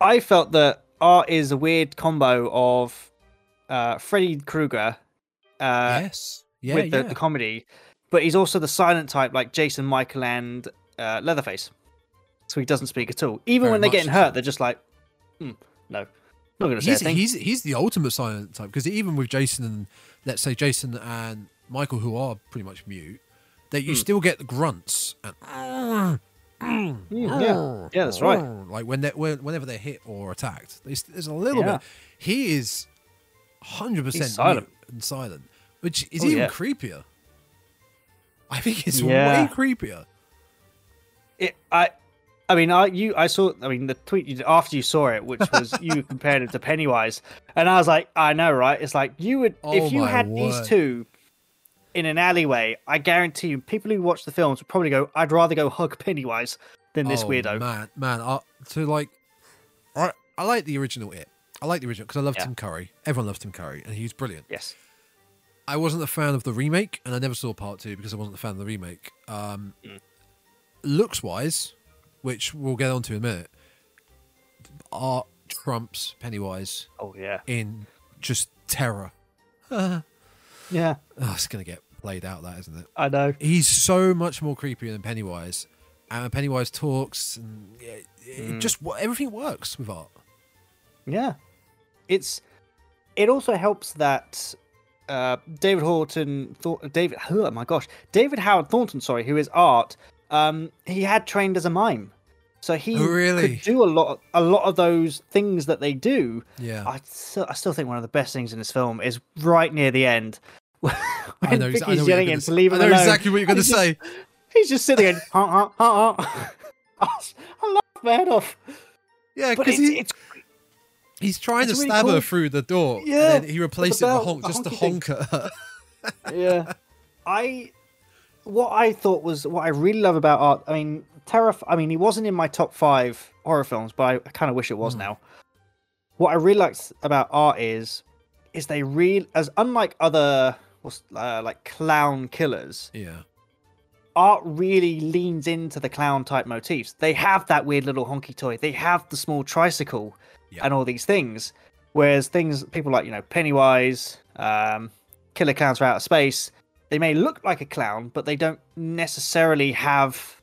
i felt that art is a weird combo of uh freddy krueger uh yes. Yeah. with the, yeah. the comedy but he's also the silent type like jason michael and uh leatherface so he doesn't speak at all even Very when they're getting so. hurt they're just like hmm, no not gonna he's, thing he's he's the ultimate silent type because even with Jason and let's say Jason and Michael who are pretty much mute, that you still get the grunts and Mm, yeah yeah that's right like when they when, whenever they're hit or attacked, there's, there's a little Yeah. bit. He is hundred percent silent. and silent, which is Oh, even yeah. creepier. <laughs> I think it's Yeah. way creepier. it, I, I mean, I you I saw. I mean, the tweet you did after you saw it, which was you <laughs> compared it to Pennywise, and I was like, I know, right? It's like you would Oh if you had these two in an alleyway. I guarantee you, people who watch the films would probably go, "I'd rather go hug Pennywise than this Oh, weirdo." Man, man, I, so like, I I like the original It. I like the original because I love Yeah. Tim Curry. Everyone loves Tim Curry, and he's brilliant. Yes. I wasn't a fan of the remake, and I never saw part two because I wasn't a fan of the remake. Um, Mm. Looks wise, which we'll get onto in a minute, art trumps Pennywise Oh yeah. in just terror. <laughs> oh, Yeah, it's gonna get played out, that isn't it? I know. He's so much more creepy than Pennywise, and when Pennywise talks, and it, it Mm. just everything works with art. Yeah, it's. It also helps that uh, David Horton, Thor- David, oh my gosh, David Howard Thornton, sorry, who is art. Um, he had trained as a mime, so he Oh, really? could do a lot, a lot of those things that they do. Yeah, I still, I still think one of the best things in this film is right near the end. <laughs> when I know, exa- I know yelling gonna in say. I know alone. exactly what you're going to He's just- say. He's just sitting there, huh, huh, huh. <laughs> I laughed my head off. Yeah, because it's, he, it's he's trying to really stab her through the door. Yeah, and then he replaced it with a honk just to honky thing. honk at her. <laughs> yeah i what i thought was what i really love about art i mean terror i mean he wasn't in my top five horror films but i, I kind of wish it was Hmm. now what i really liked about art is is they real as unlike other what's uh, like clown killers yeah, art really leans into the clown type motifs they have that weird little honky toy they have the small tricycle Yeah. and all these things whereas things people like you know pennywise um killer clowns from outer space they may look like a clown but they don't necessarily have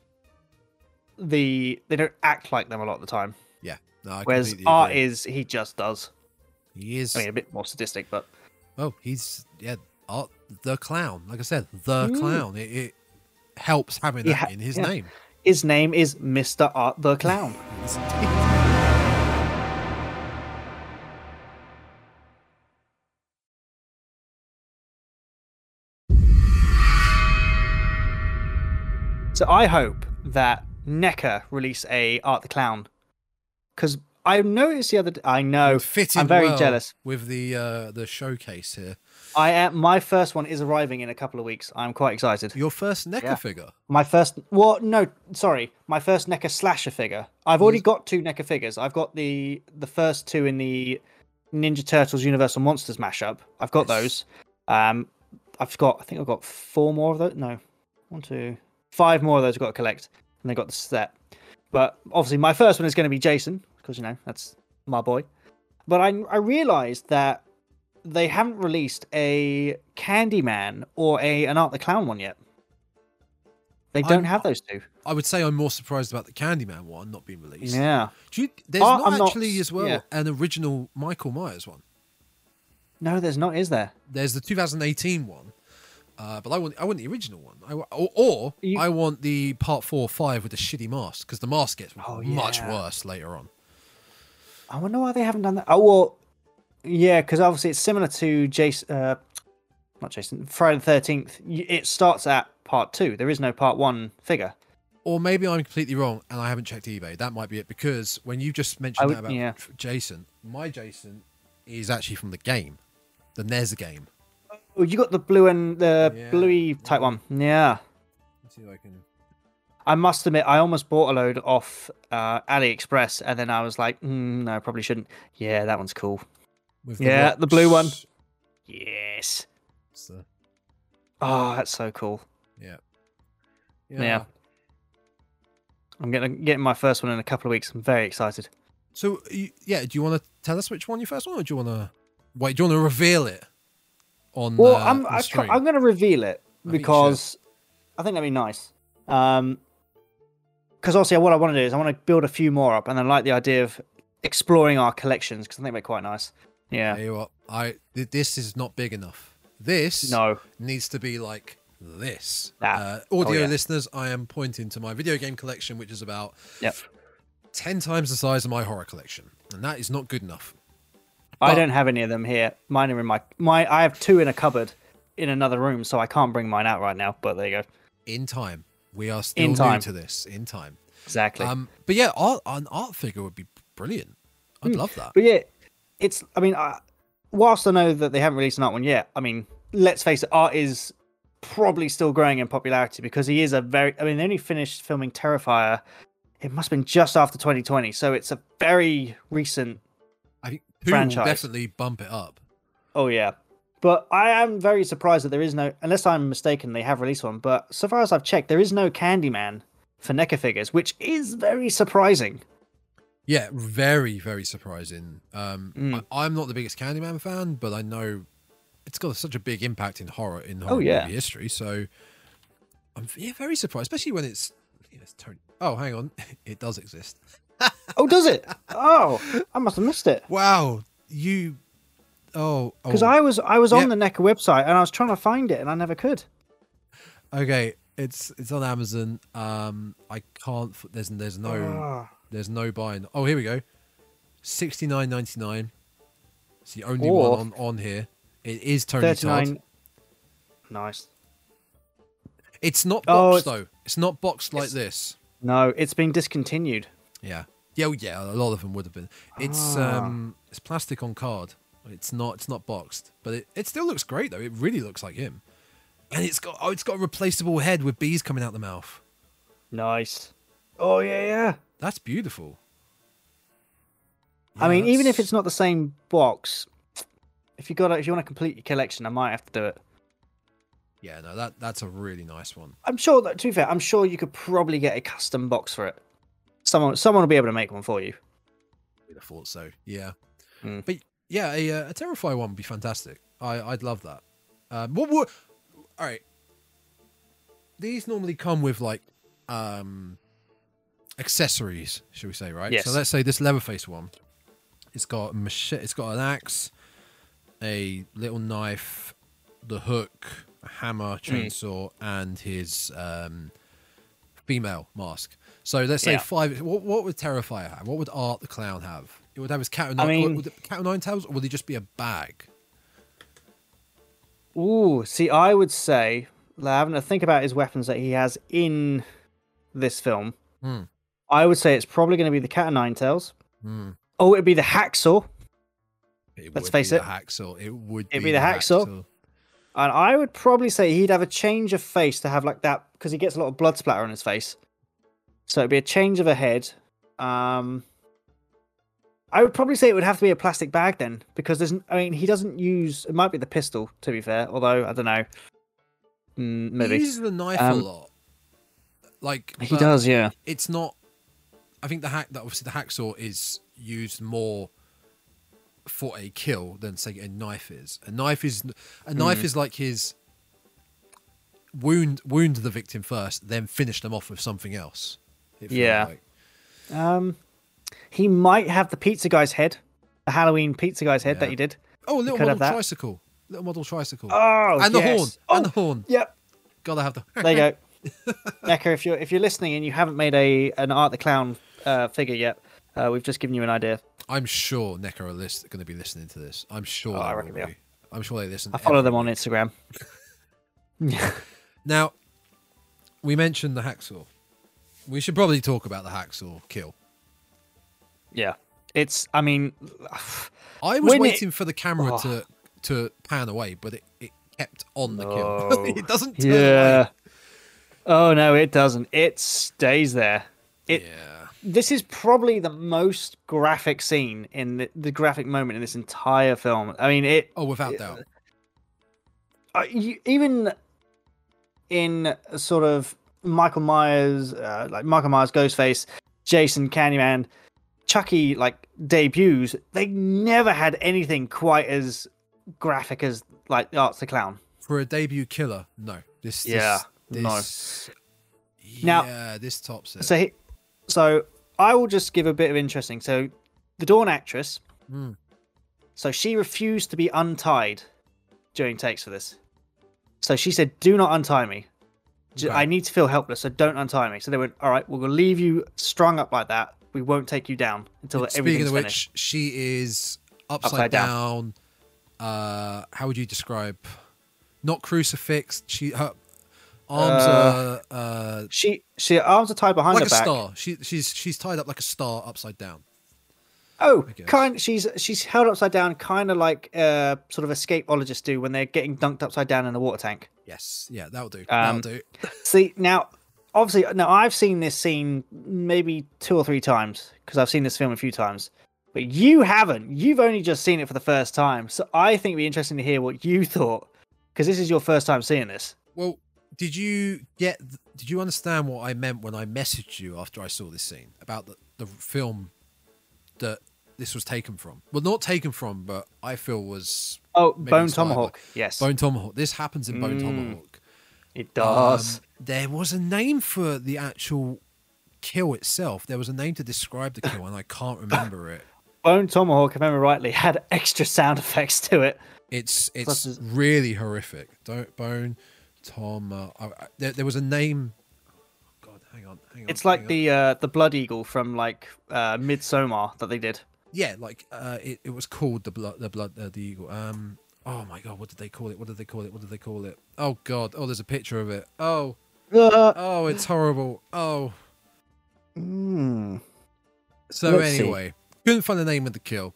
the they don't act like them a lot of the time yeah. No, I whereas art agree. is he just does he is. i mean a bit more sadistic but oh, he's yeah, art the clown. Like I said, the Mm. clown. It, it helps having that ha- in his yeah. name. his name is mr art the clown <laughs> So I hope that NECA release a Art the Clown, because I noticed the other. day. I know I'm very well jealous. with the uh, the showcase here. I am. My first one is arriving in a couple of weeks. I'm quite excited. Your first NECA Yeah. figure. My first. Well, no, sorry. My first NECA slasher figure. I've already got two NECA figures. I've got the the first two in the Ninja Turtles Universal Monsters mashup. I've got Yes. those. Um, I've got. I think I've got four more of those. No, one, two, five more of those. I've got to collect, and they got the set. But obviously, my first one is going to be Jason because you know that's my boy. But I I realized that they haven't released a Candyman or a an Art the Clown one yet. They don't I'm- have those two. I would say I'm more surprised about the Candyman one not being released. Yeah. Do you, there's Oh, not I'm not- actually as well yeah. an original Michael Myers one. No, there's not, is there? There's the 2018 one, uh, but I want I want the original one. I, or or You- I want the part four or five with the shitty mask because the mask gets Oh, much yeah. worse later on. I wonder why they haven't done that. Oh well, yeah, because obviously it's similar to Jason, uh, not Jason, Friday the Thirteenth. It starts at part two. There is no part one figure. Or maybe I'm completely wrong and I haven't checked eBay. That might be it because when you just mentioned would- that about yeah. Jason, my Jason is actually from the game, the NES game. Oh, you got the blue and the Yeah, bluey type one. Yeah. Let's see if I can. I must admit, I almost bought a load off uh, AliExpress, and then I was like, mm, no, I probably shouldn't. Yeah, that one's cool. With Yeah, the blue one. Yes. The- Oh, that's so cool. yeah. Yeah. I'm getting getting my first one in a couple of weeks. I'm very excited. So yeah, do you want to tell us which one you first one, or do you want to wait? Do you want to reveal it on? Well, uh, I'm on I'm going to reveal it I because I think that'd be nice. Um, because obviously, what I want to do is I want to build a few more up, and I like the idea of exploring our collections because I think they're quite nice. Yeah. Tell you what, I th- this is not big enough. This No. needs to be like this. Ah. Uh, Oh, audio yeah. listeners, I am pointing to my video game collection, which is about Yep. ten times the size of my horror collection, and that is not good enough. I don't have any of them here. Mine are in my my. I have two in a cupboard in another room, so I can't bring mine out right now. But there you go. In time, we are still In new time. to this. In time. Exactly. Um, but yeah, art, an art figure would be brilliant. I'd Mm. love that. But yeah, it's. I mean, I, whilst I know that they haven't released an art one yet, I mean, let's face it, art is probably still growing in popularity because he is a very. I mean, they only finished filming Terrifier. It must have been just after 2020, so it's a very recent. Will franchise. definitely bump it up. Oh yeah, but I am very surprised that there is no. Unless I'm mistaken, they have released one. But so far as I've checked, there is no Candyman for NECA figures, which is very surprising. Yeah, very, very surprising. Um, Mm. I, I'm not the biggest Candyman fan, but I know it's got such a big impact in horror in horror Oh, yeah. movie history. So I'm yeah very surprised, especially when it's. it's Tony. Oh, hang on, <laughs> it does exist. <laughs> Oh, does it? oh, I must have missed it. Wow, you. Oh, Because oh, I was I was on Yep. the NECA website and I was trying to find it and I never could. okay. It's it's on Amazon. Um, I can't. There's there's no Ah. there's no buying. Oh, here we go. Sixty nine ninety nine. It's the only Or- one on on here. It is Tony Todd. 39. Nice. It's not Oh, boxed it's- though. It's not boxed like this. No, it's been discontinued. Yeah. Yeah, well, yeah, a lot of them would have been. It's Ah. um it's plastic on card. It's not it's not boxed. But it, it still looks great though. It really looks like him. And it's got oh it's got a replaceable head with bees coming out the mouth. Nice. Oh yeah, yeah. That's beautiful. I Yeah, mean, even if it's not the same box, if you got if you want to complete your collection, I might have to do it. Yeah, no, that that's a really nice one. I'm sure that to be fair, I'm sure you could probably get a custom box for it. Someone someone will be able to make one for you. I'd thought so. Yeah. Mm. But yeah, a, uh, a Terrify one would be fantastic. I, I'd love that. Um, what would. All right. These normally come with like um accessories, should we say, right? Yes. So let's say this Leatherface one. It's got machete, it's got an axe, a little knife, the hook, a hammer, chainsaw, and his um, female mask. So let's say Yeah. five. What, what would Terrifier have? What would Art the Clown have? It would have his cat. O' I nine, mean- would it cat nine tails, or would he just be a bag? Ooh, see, I would say, having to think about his weapons that he has in this film, Hmm. I would say it's probably going to be the cat of nine tails. Hmm. Oh, it'd be the hacksaw, It Let's face it. the hacksaw. It would It'd be be the hacksaw. And I would probably say he'd have a change of face to have like that because he gets a lot of blood splatter on his face. So it'd be a change of a head. Um, I would probably say it would have to be a plastic bag then, because there's. I mean, he doesn't use. It might be the pistol, to be fair. Although I don't know. Mm, He uses the knife Um, a lot. Like he does. Yeah. It's not. I think the hack. That obviously the hacksaw is used more for a kill than say a knife is. A knife is a knife Mm. is like his wound wound the victim first, then finish them off with something else. it feels Yeah. like. Um, he might have the pizza guy's head, the Halloween pizza guy's head that he did. Oh, a little model that. tricycle. Little model tricycle. Oh, and the yes. horn. Oh, And the horn. yep. Gotta have the. <laughs> There you go. NECA, if you're if you're listening and you haven't made a an Art the Clown uh, figure yet, uh, we've just given you an idea. I'm sure NECA are list- going to be listening to this. I'm sure Oh, I they reckon they are. I'm sure they listen. I follow them on. Instagram. <laughs> Now, we mentioned the hacksaw. We should probably talk about the hacksaw kill. yeah, it's. I mean, <sighs> I was When it- waiting for the camera Oh. to to pan away, but it, it kept on the No. kill. <laughs> it doesn't turn yeah. away. Oh no, it doesn't. It stays there. It. Yeah. This is probably the most graphic scene in the, the graphic moment in this entire film. I mean, it Oh, without doubt. uh, you, even in sort of Michael Myers, uh, like Michael Myers, Ghostface, Jason, Candyman, Chucky, like debuts, they never had anything quite as graphic as like the Arts the Clown. For a debut killer, no. This. Yeah, This, no. this, Now- Yeah, this tops it. So, he, so I will just give a bit of interesting. So, the Dawn actress, Mm. so she refused to be untied during takes for this. So she said, "Do not untie me. J- Okay. I need to feel helpless, so don't untie me." So they went, "All right, we'll leave you strung up like that. We won't take you down until Speaking everything's of which, she is upside, Upside down. down. Uh, how would you describe? Not crucifixed. She her arms Uh, are uh, She, she arms are tied behind like her a back. star. She she's she's tied up like a star upside down. Oh, kind. She's she's held upside down, kind of like uh, sort of escapologists do when they're getting dunked upside down in a water tank. Yes, yeah, that'll do. Um, that'll do. <laughs> See now, obviously, now I've seen this scene maybe two or three times because I've seen this film a few times, but you haven't. You've only just seen it for the first time, so I think it'd be interesting to hear what you thought because this is your first time seeing this. Well, did you get? Did you understand what I meant when I messaged you after I saw this scene about the the film that this was taken from? Well, not taken from, but I feel was Oh, Bone Tomahawk. Yes, Bone Tomahawk. This happens in Bone Mm. Tomahawk. it does. Um, there was a name for the actual kill itself. There was a name to describe the kill, and I can't remember it. <coughs> Bone Tomahawk, if I remember rightly, had extra sound effects to it. It's it's as- really horrific. Don't Bone Tom. Uh, I, I- there, there was a name. Oh God, hang on, hang on. It's like the uh, the Blood Eagle from like uh, Midsommar that they did. yeah, like uh, it, it was called the blood, the blood, uh, the eagle. Um, oh my God, what did they call it? What did they call it? What did they call it? Oh God, oh, there's a picture of it. Oh, Uh, oh, it's horrible. Oh, mm. So Let's see. anyway, couldn't find the name of the kill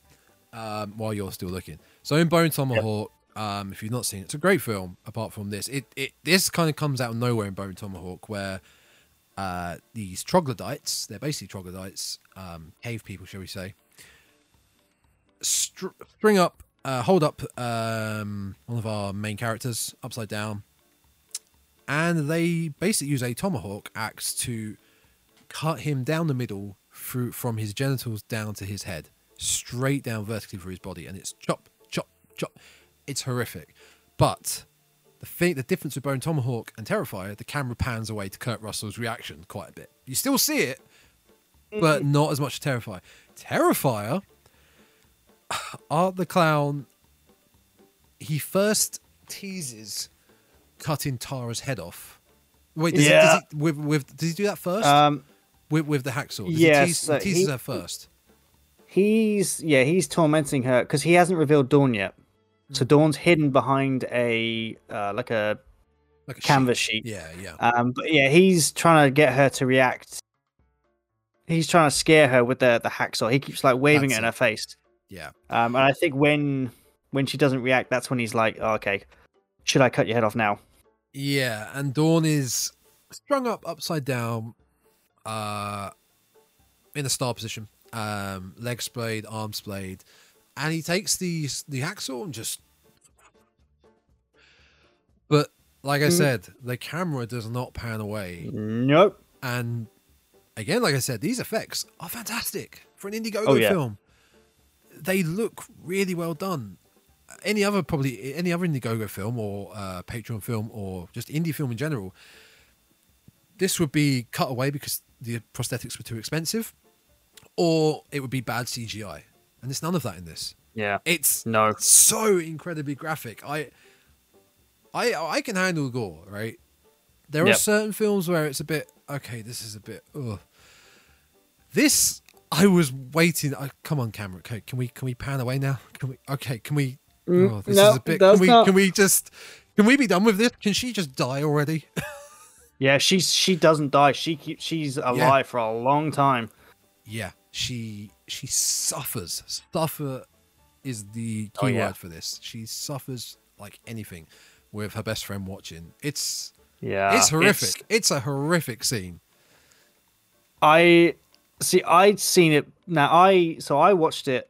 um, while you're still looking. So in Bone Tomahawk, um, if you've not seen it, it's a great film. Apart from this, it, it this kind of comes out of nowhere in Bone Tomahawk, where uh, these troglodytes, they're basically troglodytes, um, cave people, shall we say, str- string up, uh, hold up um, one of our main characters upside down, and they basically use a tomahawk axe to cut him down the middle through from his genitals down to his head, straight down vertically through his body, and it's chop, chop, chop. It's horrific, but the thing, the difference with Bone Tomahawk and Terrifier, the camera pans away to Kurt Russell's reaction quite a bit. You still see it, but not as much as Terrifier. Terrifier, <sighs> Art the Clown, he first teases cutting Tara's head off. Wait, does, Yeah. he, does he, with, with, does he do that first? Um, with, with the hacksaw. Does yes, he, tease, so he teases he- her first. He's yeah, he's tormenting her because he hasn't revealed Dawn yet. So Dawn's hidden behind a uh, like a Like a canvas sheet. sheet. Yeah, yeah. Um, but yeah, he's trying to get her to react. He's trying to scare her with the the hacksaw. He keeps like waving That's it in it. her face. yeah. Um, and I think when when she doesn't react, that's when he's like, oh, okay, should I cut your head off now? Yeah, and Dawn is strung up upside down, uh, in a star position, um, legs splayed, arms splayed, and he takes the the hacksaw and just. But like I Mm. said, the camera does not pan away, Nope. and again, like I said, these effects are fantastic for an Indiegogo Oh, yeah. film. They look really well done. any other probably any other Indiegogo film or uh, Patreon film or just indie film in general, this would be cut away because the prosthetics were too expensive, or it would be bad CGI, and there's none of that in this. Yeah. It's No. so incredibly graphic. I, I, I can handle gore, right? There are certain films where it's a bit okay. This is a bit. Ugh. This I was waiting. I, come on, camera. Okay, can we can we pan away now? Can we? Okay, can we? Mm, oh, this no, is a bit. Can we? not- Can we just? Can we be done with this? Can she just die already? <laughs> Yeah, she's she doesn't die. She keeps she's alive for a long time. yeah, she she suffers. Suffer is the key Oh, yeah. word for this. She suffers like anything with her best friend watching. It's Yeah. it's horrific. It's, a horrific scene. I see. I'd seen it. Now I so I watched it.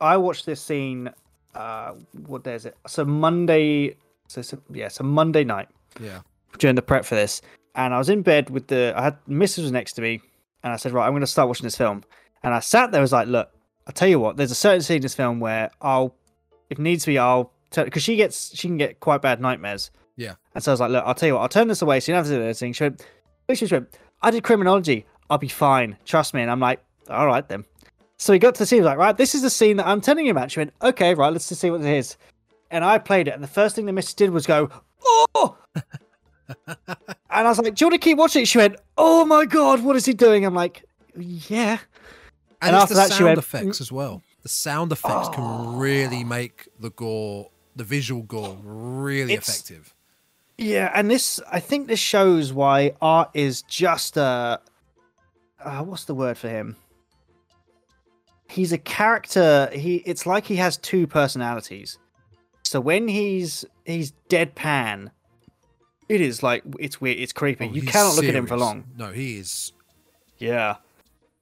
I watched this scene. Uh, what day is it? So Monday. So, so yeah, so Monday night Yeah. during the prep for this, and I was in bed with the. I had Mrs. was next to me, and I said, right, I'm going to start watching this film. And I sat there, was like, look, I'll tell you what. There's a certain scene in this film where I'll, if needs be, I'll because she gets she can get quite bad nightmares. Yeah. And so I was like, look, I'll tell you what, I'll turn this away so you don't have to do anything. She went, she went, I did criminology. I'll be fine. Trust me. And I'm like, all right then. So we got to the scene, like, right, this is the scene that I'm telling you about. She went, okay, right, let's just see what it is. And I played it, and the first thing the missus did was go, oh! <laughs> and I was like, do you want to keep watching? She went, oh my god, what is he doing? I'm like, yeah. And, And it's after the that, she sound went, effects as well. The sound effects can really make the gore, the visual gore, really It's- effective. Yeah, and this, I think this shows why art is just a, uh, what's the word for him? He's a character. He, it's like he has two personalities. So when he's he's deadpan, it is like it's weird. It's creepy. Oh, you he's cannot look at him for long. No, he is. Yeah.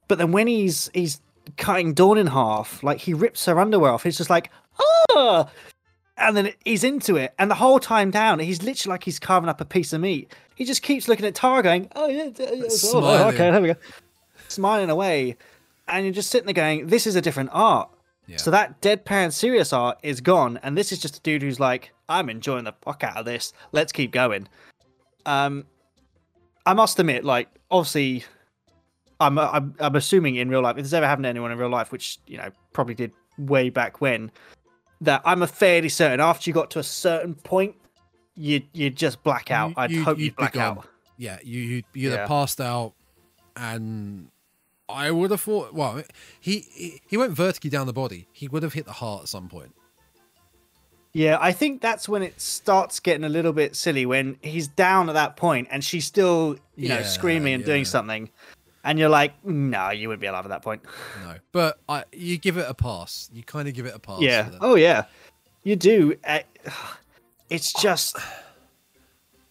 But then when he's he's cutting Dawn in half, like he rips her underwear off, it's just like, ah! And then he's into it. And the whole time down, he's literally like he's carving up a piece of meat. He just keeps looking at Tara going, oh, yeah, oh, okay, there we go. Smiling away. And you're just sitting there going, this is a different art. Yeah. So that deadpan serious art is gone. And this is just a dude who's like, I'm enjoying the fuck out of this. Let's keep going. Um, I must admit, like, obviously, I'm, I'm I'm assuming in real life, if this ever happened to anyone in real life, which you know probably did way back when, that I'm a fairly certain after you got to a certain point, you you just black out. You- I'd you- hope you'd black out. yeah, you you'd, you'd Yeah. have passed out, and I would have thought. Well, he he, he went vertically down the body. He would have hit the heart at some point. Yeah, I think that's when it starts getting a little bit silly when he's down at that point and she's still you know screaming and doing something, and you're like, no, you wouldn't be alive at that point. No, but I you give it a pass. You kind of give it a pass. yeah. Oh yeah, you do. Uh, It's just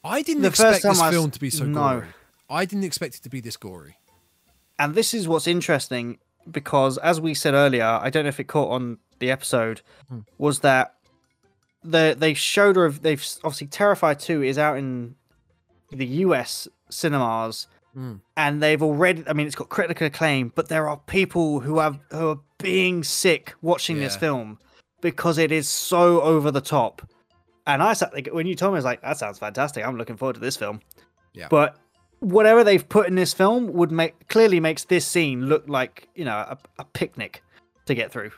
I didn't the first expect this time I s- film to be so no. gory. I didn't expect it to be this gory. and this is what's interesting because as we said earlier i don't know if it caught on the episode Hmm. was that the they showed her they've obviously terrifier 2 is out in the us cinemas Mm. and they've already i mean it's got critical acclaim but there are people who have who are being sick watching this film because it is so over the top. And i sat there when you told me i was like that sounds fantastic. I'm looking forward to this film. Yeah. but whatever they've put in this film would make clearly makes this scene look like you know a, a picnic to get through.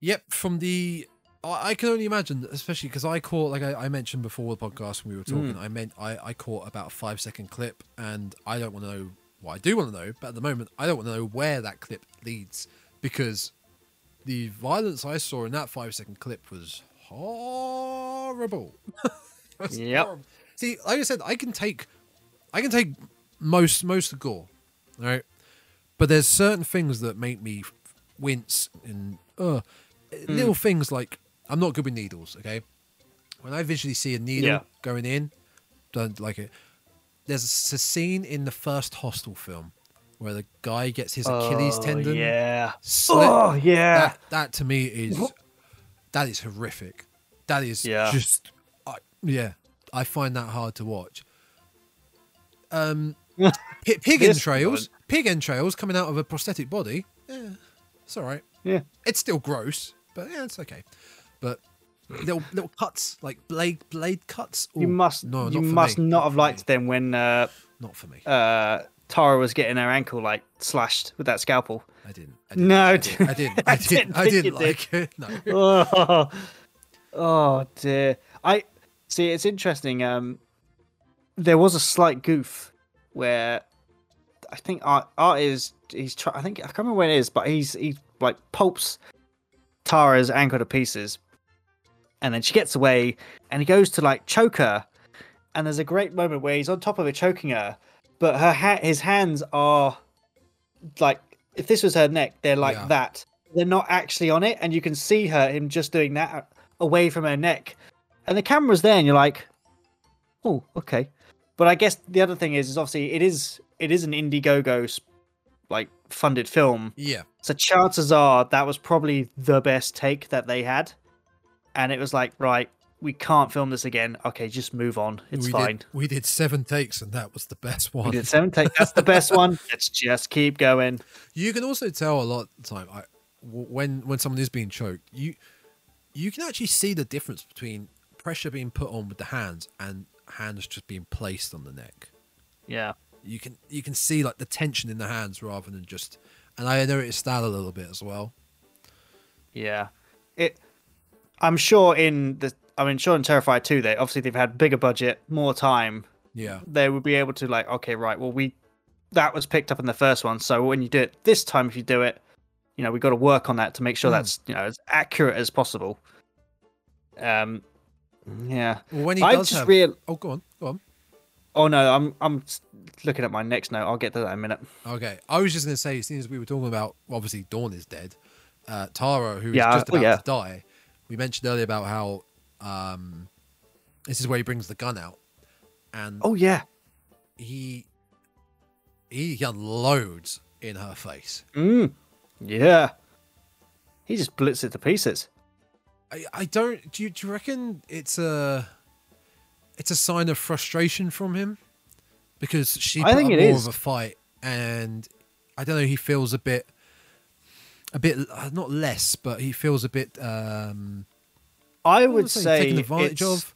Yep, from the I I can only imagine, especially because I caught, like I, I mentioned before the podcast when we were talking, Mm. I meant I, I caught about a five second clip, and I don't want to know. Well, I do want to know, but at the moment, I don't want to know where that clip leads because the violence I saw in that five second clip was horrible. <laughs> Was Yep. horrible. See, like I said, I can take, I can take most most of the gore, right, but there's certain things that make me wince and uh little things like I'm not good with needles. Okay, when I visually see a needle Yeah. going in, don't like it. There's a scene in the first Hostel film where the guy gets his Achilles Oh, tendon. yeah slit. oh yeah That, that to me is that is horrific. That is Yeah. just I, yeah. I find that hard to watch. Um, <laughs> pi- pig entrails, pig entrails coming out of a prosthetic body. Yeah, it's all right. yeah It's still gross, but yeah, it's okay. But little little cuts, like blade blade cuts. You must no, you not must me, not have liked them when uh, Not for me. uh, Tara was getting her ankle like slashed with that scalpel. I didn't. I didn't No, I didn't. I didn't. I <laughs> I didn't, didn't I didn't you did. like it. No. <laughs> oh, oh dear. I see. It's interesting. Um, there was a slight goof where I think Art, Art is he's try, I think I can't remember when it is, but he's he like pulps Tara's ankle to pieces, and then she gets away, and he goes to like choke her, and there's a great moment where he's on top of her choking her, but her ha- his hands are like if this was her neck, they're like Yeah. that. They're not actually on it, and you can see her him just doing that uh, away from her neck, and the camera's there, and you're like, oh, okay. But I guess the other thing is, is obviously it is it is an Indiegogo like funded film, Yeah. so chances are that was probably the best take that they had, and it was like, right, we can't film this again. Okay, just move on. It's we fine. Did, we did seven takes, and that was the best one. We did seven take. That's the best one. <laughs> Let's just keep going. You can also tell a lot of the time I, when when someone is being choked, you you can actually see the difference between pressure being put on with the hands and hands just being placed on the neck. Yeah. You can you can see like the tension in the hands rather than just. And I noticed that a little bit as well. Yeah. It I'm sure in the I mean sure in Terrifier 2 they obviously they've had bigger budget, more time. Yeah, They would be able to like, okay, right, well we that was picked up in the first one, so when you do it this time if you do it, you know, we've got to work on that to make sure Hmm. that's, you know, as accurate as possible. Um yeah. well, when he I does just have. real Oh, go on, go on. Oh no, I'm I'm looking at my next note. I'll get to that in a minute. Okay, I was just going to say, as soon as we were talking about obviously Dawn is dead, uh, Tara, who is Yeah, just oh, about yeah. to die, we mentioned earlier about how um, this is where he brings the gun out, and Oh yeah. he he unloads in her face. Mm. Yeah. He just blitz it to pieces. I, I don't. Do you, do you reckon it's a it's a sign of frustration from him because she I put think up it more is. of a fight, and I don't know. He feels a bit, a bit uh, not less, but he feels a bit. um I would say taken advantage of.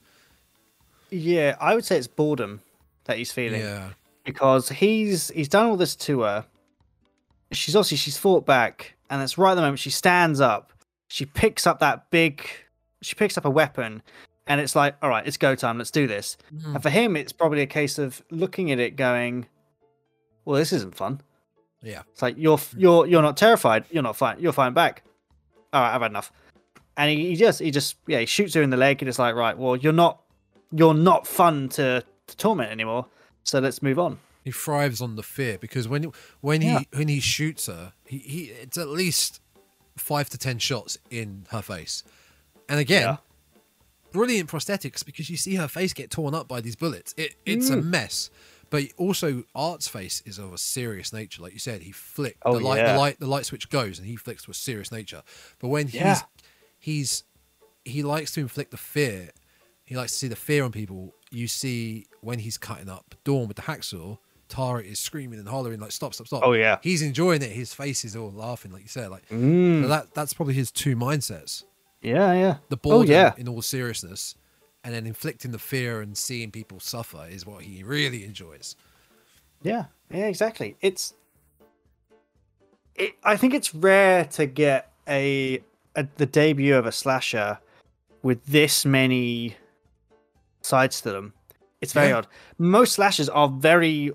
Yeah, I would say it's boredom that he's feeling Yeah, because he's he's done all this to her. She's obviously she's fought back, and it's right at the moment she stands up. She picks up that big. She picks up a weapon, and it's like, all right, it's go time. Let's do this. Mm. And for him, it's probably a case of looking at it, going, "Well, this isn't fun." Yeah. It's like you're you're you're not terrified. You're not fine. You're fighting back. All right, I've had enough. And he, he just he just yeah he shoots her in the leg and it's like right well you're not you're not fun to, to torment anymore. So let's move on. He thrives on the fear because when when he Yeah. when he shoots her, he, he it's at least five to ten shots in her face, and again, Yeah. brilliant prosthetics because you see her face get torn up by these bullets. It it's a Mm. mess. But also, Art's face is of a serious nature, like you said. He flicked Oh, the light, yeah. the light, the light switch goes, and he flicks to a serious nature. But when he's Yeah. he's he likes to inflict the fear. He likes to see the fear on people. You see when he's cutting up Dawn with the hacksaw, Tara is screaming and hollering like stop, stop, stop. Oh, yeah. He's enjoying it. His face is all laughing, like you said. Like Mm. so that that's probably his two mindsets. Yeah, yeah. The oh boredom yeah. in all seriousness, and then inflicting the fear and seeing people suffer is what he really enjoys. Yeah, yeah, exactly. It's, it, I think it's rare to get a, a the debut of a slasher with this many sides to them. It's very Yeah. odd. Most slashers are very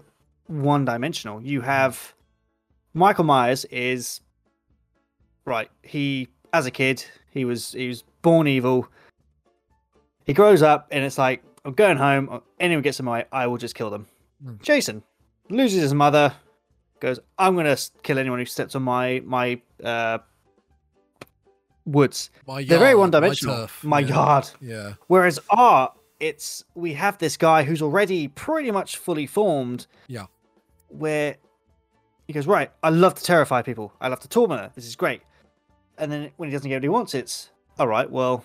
one-dimensional. You have Michael Myers is right. He as a kid he was he was born evil. He grows up and it's like I'm going home. Anyone gets in my way, I will just kill them. Hmm. Jason loses his mother, goes, "I'm gonna kill anyone who steps on my my uh, woods." My yard, They're very one-dimensional. turf, My yeah. yard. Yeah, Whereas art, it's we have this guy who's already pretty much fully formed. Yeah. Where he goes, right, I love to terrify people. I love to torment her. This is great. And then when he doesn't get what he wants, it's all right. Well,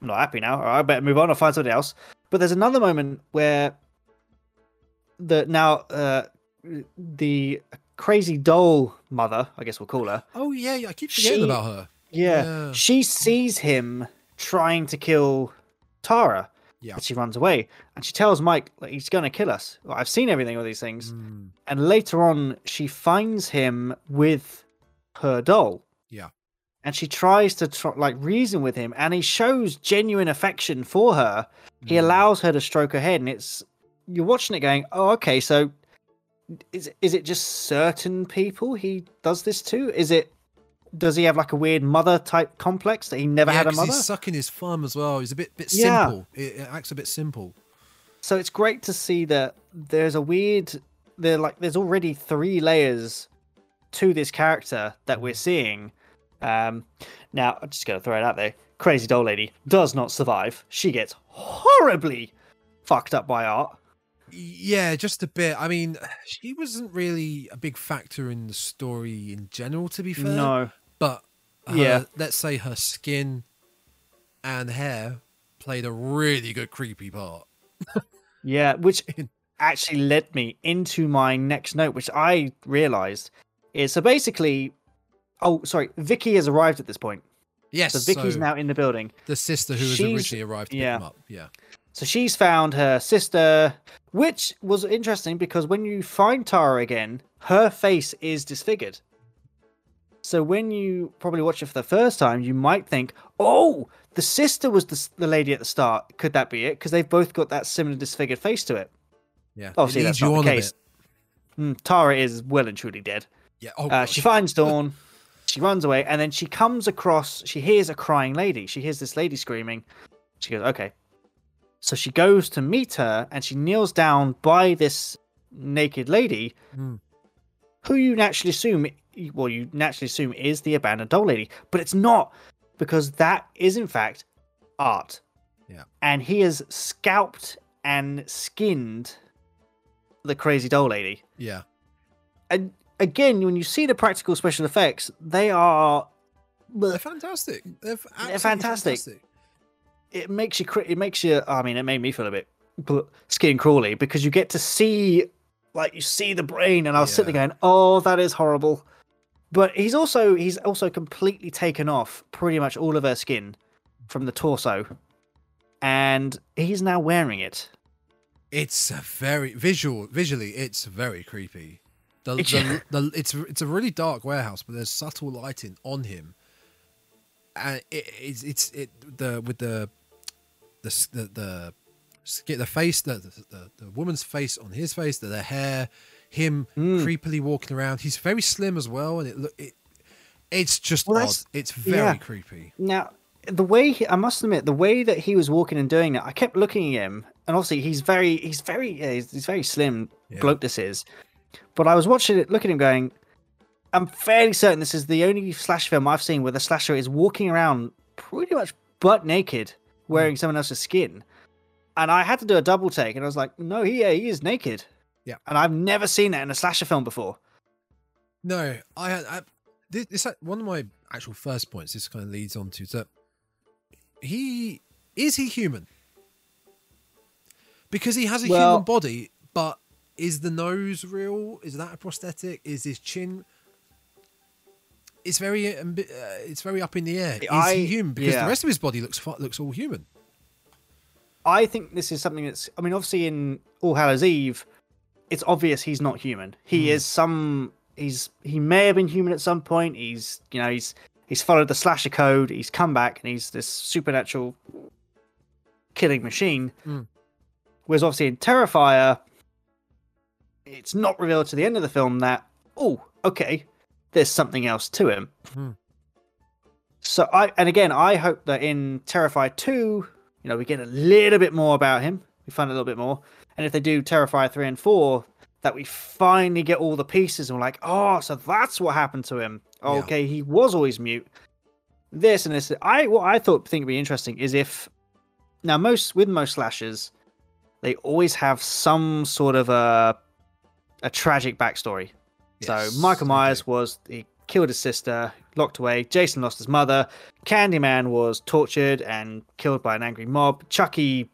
I'm not happy now. All right, I better move on. I'll find somebody else. But there's another moment where the now uh, the crazy doll mother, I guess we'll call her. Oh yeah, yeah. I keep forgetting She- about her. Yeah. Yeah. She sees him trying to kill Tara. Yeah. But she runs away. And she tells Mike like, he's going to kill us. Well, I've seen everything, all these things. Mm, And later on, she finds him with her doll. Yeah. And she tries to tr- like reason with him, and he shows genuine affection for her. He mm. allows her to stroke her head, and it's you're watching it going, "Oh, okay." So, is is it just certain people he does this to? Is it does he have like a weird mother type complex that he never yeah, had a mother? he's sucking his thumb as well. He's a bit bit Yeah. simple. It, it acts a bit simple. So it's great to see that there's a weird there like there's already three layers to this character that we're seeing. Um now I'm just gonna throw it out there. Crazy doll lady does not survive. She gets horribly fucked up by art. Yeah, just a bit. I mean, she wasn't really a big factor in the story in general, to be fair. No. But her, Yeah. let's say her skin and hair played a really good creepy part. <laughs> Yeah, which <laughs> actually led me into my next note, which I realized is so basically oh sorry, Vicky has arrived at this point. Yes, So Vicky's so now in the building. the sister who has originally arrived to yeah. pick him up. Yeah, So she's found her sister, which was interesting because when you find Tara again, her face is disfigured. So when you probably watch it for the first time, you might think, "Oh, the sister was the, the lady at the start. Could that be it? Because they've both got that similar disfigured face to it." yeah. Obviously, that's not the case. Mm, Tara is well and truly dead. Yeah. Oh, Uh, she finds Dawn. She runs away, and then she comes across. She hears a crying lady. She hears this lady screaming. She goes, "Okay." So she goes to meet her, and she kneels down by this naked lady, Hmm. who you naturally assume, well, you naturally assume is the abandoned doll lady, but it's not because that is in fact art. Yeah. And he has scalped and skinned the crazy doll lady yeah. and again, when you see the practical special effects, they are. They're fantastic. They're, f- absolutely fantastic. It makes you. It makes you. I mean, it made me feel a bit skin crawly because you get to see, like, you see the brain, and I was sitting there going, "Oh, that is horrible." But he's also he's also completely taken off pretty much all of her skin from the torso, and he's now wearing it. It's a very visual. Visually, it's very creepy. The, <laughs> It's- the, the, it's it's a really dark warehouse, but there's subtle lighting on him, and it, it's it's it the with the the the the, the face the, the the woman's face on his face, the, the hair, him Mm. creepily walking around. He's very slim as well, and it look it. It's just Well, odd. It's very yeah. creepy. Now, the way he, I must admit, the way that he was walking and doing that, I kept looking at him, and obviously he's very, he's very, yeah, he's, he's very slim Yeah. bloke. This is, but I was watching it, looking at him, going, I'm fairly certain this is the only slash film I've seen where the slasher is walking around pretty much butt naked, wearing hmm. someone else's skin, and I had to do a double take, and I was like, no, he, yeah, he is naked. Yeah. and I've never seen that in a slasher film before. No, I had this, this. One of my actual first points. This kind of leads on to that he is he human because he has a Well- human body, but is the nose real? Is that a prosthetic? Is his chin? It's very uh, it's very up in the air. Is I- he human? Because yeah. the rest of his body looks looks all human. I think this is something that's. I mean, obviously in All Hallows Eve, it's obvious he's not human. He Hmm. is some. He's he may have been human at some point. He's you know he's he's followed the slasher code. He's come back and he's this supernatural killing machine. Hmm. Whereas obviously in Terrifier, it's not revealed to the end of the film that oh okay, there's something else to him. Hmm. So I and again I hope that in Terrifier two, you know, we get a little bit more about him. We find a little bit more, and if they do Terrifier three and four, that we finally get all the pieces and we're like, oh, so that's what happened to him. Yeah. Okay, he was always mute. This and this. I what I thought think would be interesting is if now most with most slashes they always have some sort of a a tragic backstory. Yes, so Michael Myers do. was he killed his sister, locked away. Jason lost his mother. Candyman was tortured and killed by an angry mob. Chucky,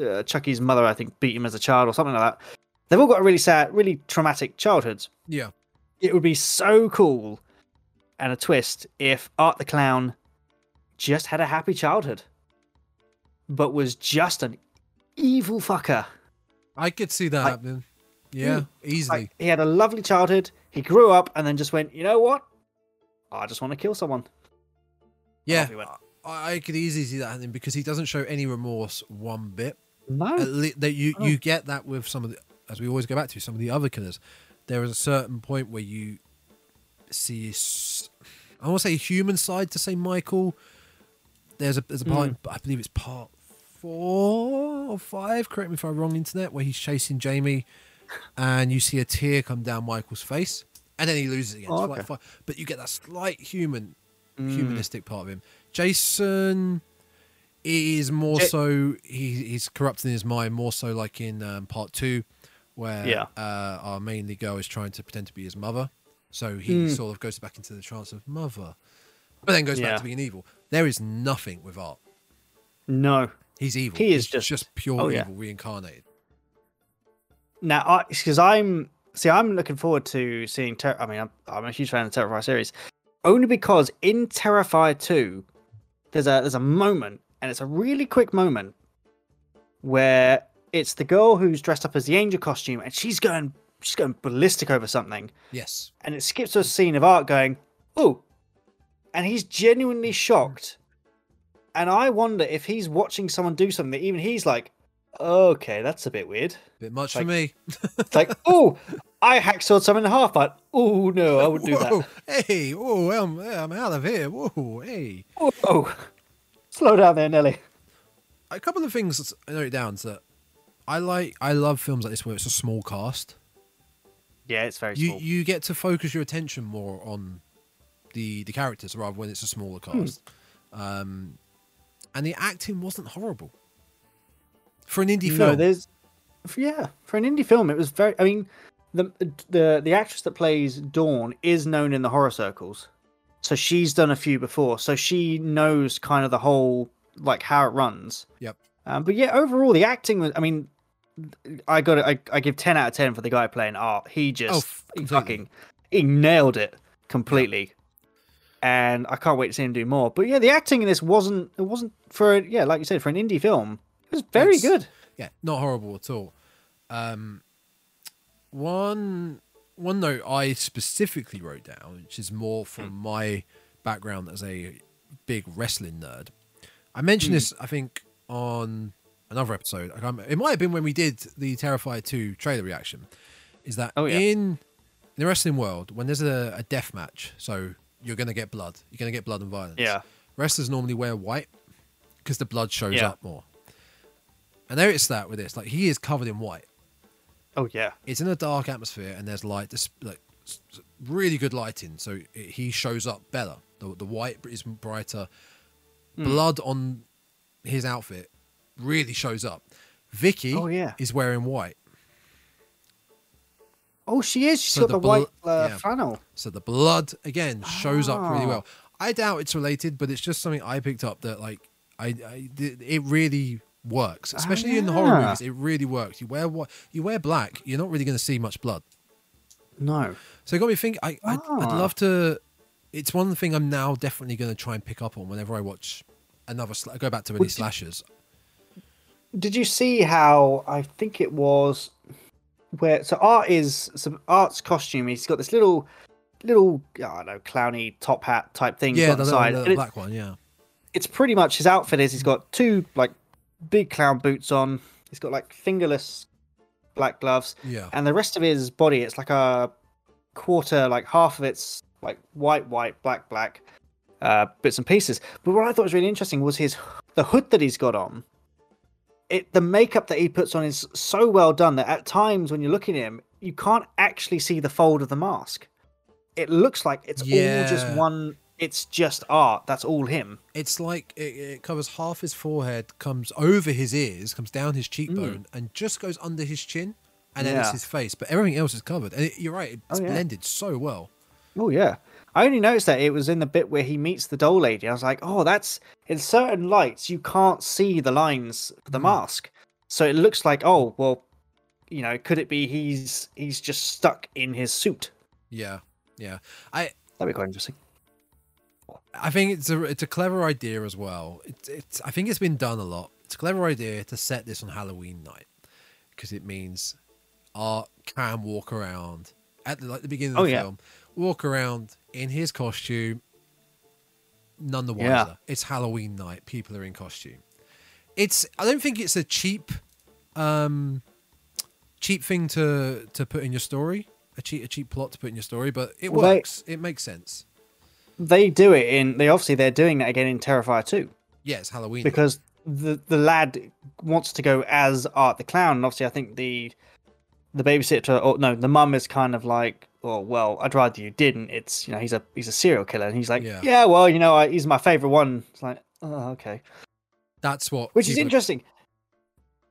uh, Chucky's mother, I think, beat him as a child or something like that. They've all got a really sad, really traumatic childhoods. Yeah, It would be so cool and a twist if Art the Clown just had a happy childhood, but was just an evil fucker. I could see that Like- happening. Yeah, easily. Like, he had a lovely childhood. He grew up and then just went, you know what? I just want to kill someone. yeah, off he went. I, I could easily see that happening because he doesn't show any remorse one bit. No. Le- that you Oh. you get that with some of the, as we always go back to some of the other killers. There is a certain point where you see, I want to say human side to say Michael. There's a there's a part, Mm. I believe it's part four or five. Correct me if I'm wrong. Internet where he's chasing Jamie, and you see a tear come down Michael's face, and then he loses again. Oh, It's like okay. But you get that slight human Mm. humanistic part of him. Jason is more Ja- so he, he's corrupting his mind more so like in um, part two where Yeah. uh, our main lead girl is trying to pretend to be his mother so he Mm. sort of goes back into the trance of mother but then goes Yeah. back to being evil there is nothing with art No. he's evil He is He's just- pure oh, yeah. evil reincarnated Now, because I'm see, I'm looking forward to seeing. Ter- I mean, I'm, I'm a huge fan of the Terrifier series, only because in Terrifier two, there's a there's a moment, and it's a really quick moment, where it's the girl who's dressed up as the angel costume, and she's going she's going ballistic over something, yes and it skips to a scene of Art going, "Oh," and he's genuinely shocked, and I wonder if he's watching someone do something that even he's like, "Okay, that's a bit weird." bit much for me It's like, <laughs> oh, I hacksawed someone in half, but oh no, I wouldn't do that. Hey oh I'm, I'm out of here whoa hey Whoa, slow down there, Nelly. a couple of things I note down is that I like I love films like this where it's a small cast. Yeah, it's very You small. you get to focus your attention more on the the characters rather when it's a smaller Hmm. cast. Um, and the acting wasn't horrible for an indie no, film. there's yeah, for an indie film, it was very. I mean, the the the actress that plays Dawn is known in the horror circles, so she's done a few before, so she knows kind of the whole like how it runs. Yep. Um, but yeah, overall, the acting was. I mean, I got it. I, I give ten out of ten for the guy playing Art. He just Oh, f- he completely. fucking he nailed it completely. And I can't wait to see him do more. But yeah, the acting in this wasn't it wasn't for yeah, like you said, for an indie film, it was very It's- good. Yeah, not horrible at all. Um, one one note I specifically wrote down, which is more from Hmm. my background as a big wrestling nerd. I mentioned Hmm. this, I think, on another episode. It might have been when we did the Terrifier 2 trailer reaction. Is that Oh, yeah. in, in the wrestling world, when there's a, a death match, so you're going to get blood, you're going to get blood and violence. Yeah. Wrestlers normally wear white because the blood shows Yeah. up more. And there it's that with this. Like he is covered in white. Oh yeah. It's in a dark atmosphere and there's light. This like really good lighting, so it, he shows up better. The, the white is brighter. Hmm. Blood on his outfit really shows up. Vicky Oh, yeah. is wearing white, Oh, she is. She's So got the the, white uh, yeah. flannel. so the blood again shows up really Ah. well. I doubt it's related, but it's just something I picked up that like I, I it really works, especially in the horror movies. It really works. You wear what you wear black, you're not really going to see much blood. No. So it got me thinking. I, I'd, I'd Ah. love to. It's one thing I'm now definitely going to try and pick up on whenever I watch another. Sla- go back to any Would you- slashers. Did you see how I think it was where so art is some art's costume? He's got this little little I don't know clowny top hat type thing Yeah, on the, the, the black one. Yeah, it's pretty much his outfit is he's got two like big clown boots on. He's got like fingerless black gloves, yeah, and the rest of his body it's like a quarter, like half of it's like white, white, black, black uh, bits and pieces. But what I thought was really interesting was his the hood that he's got on. It the makeup that he puts on is so well done that at times when you're looking at him, you can't actually see the fold of the mask. It looks like it's all just one. It's just art. That's all him. it's like it, it covers half his forehead, comes over his ears, comes down his Mm. cheekbone, and just goes under his chin, and then it's his face. But everything else is covered. And it, you're right; it's Oh, yeah. blended so well. Oh yeah. I only noticed that it was in the bit where he meets the doll lady. I was like, oh, that's in certain lights you can't see the lines of the Hmm. mask, so it looks like oh well, you know, could it be he's he's just stuck in his suit? Yeah, yeah. I That'd be quite interesting. I think it's a it's a clever idea as well. It's it's I think it's been done a lot. It's a clever idea to set this on Halloween night because it means Art can walk around at the, like the beginning of Oh, the yeah. film, walk around in his costume. None the wiser. Yeah. It's Halloween night. People are in costume. It's I don't think it's a cheap, um, cheap thing to to put in your story. A cheap a cheap plot to put in your story, but it Well, they- works. It makes sense. They do it in. They obviously they're doing that again in Terrifier 2 Yeah, it's Halloween. because the the lad wants to go as Art the clown, and obviously I think the the babysitter or no, the mum is kind of like, oh well, I'd rather you didn't. It's you know he's a he's a serial killer, and he's like, Yeah. yeah, well you know I, he's my favorite one. It's like, oh okay. That's what. which is interesting.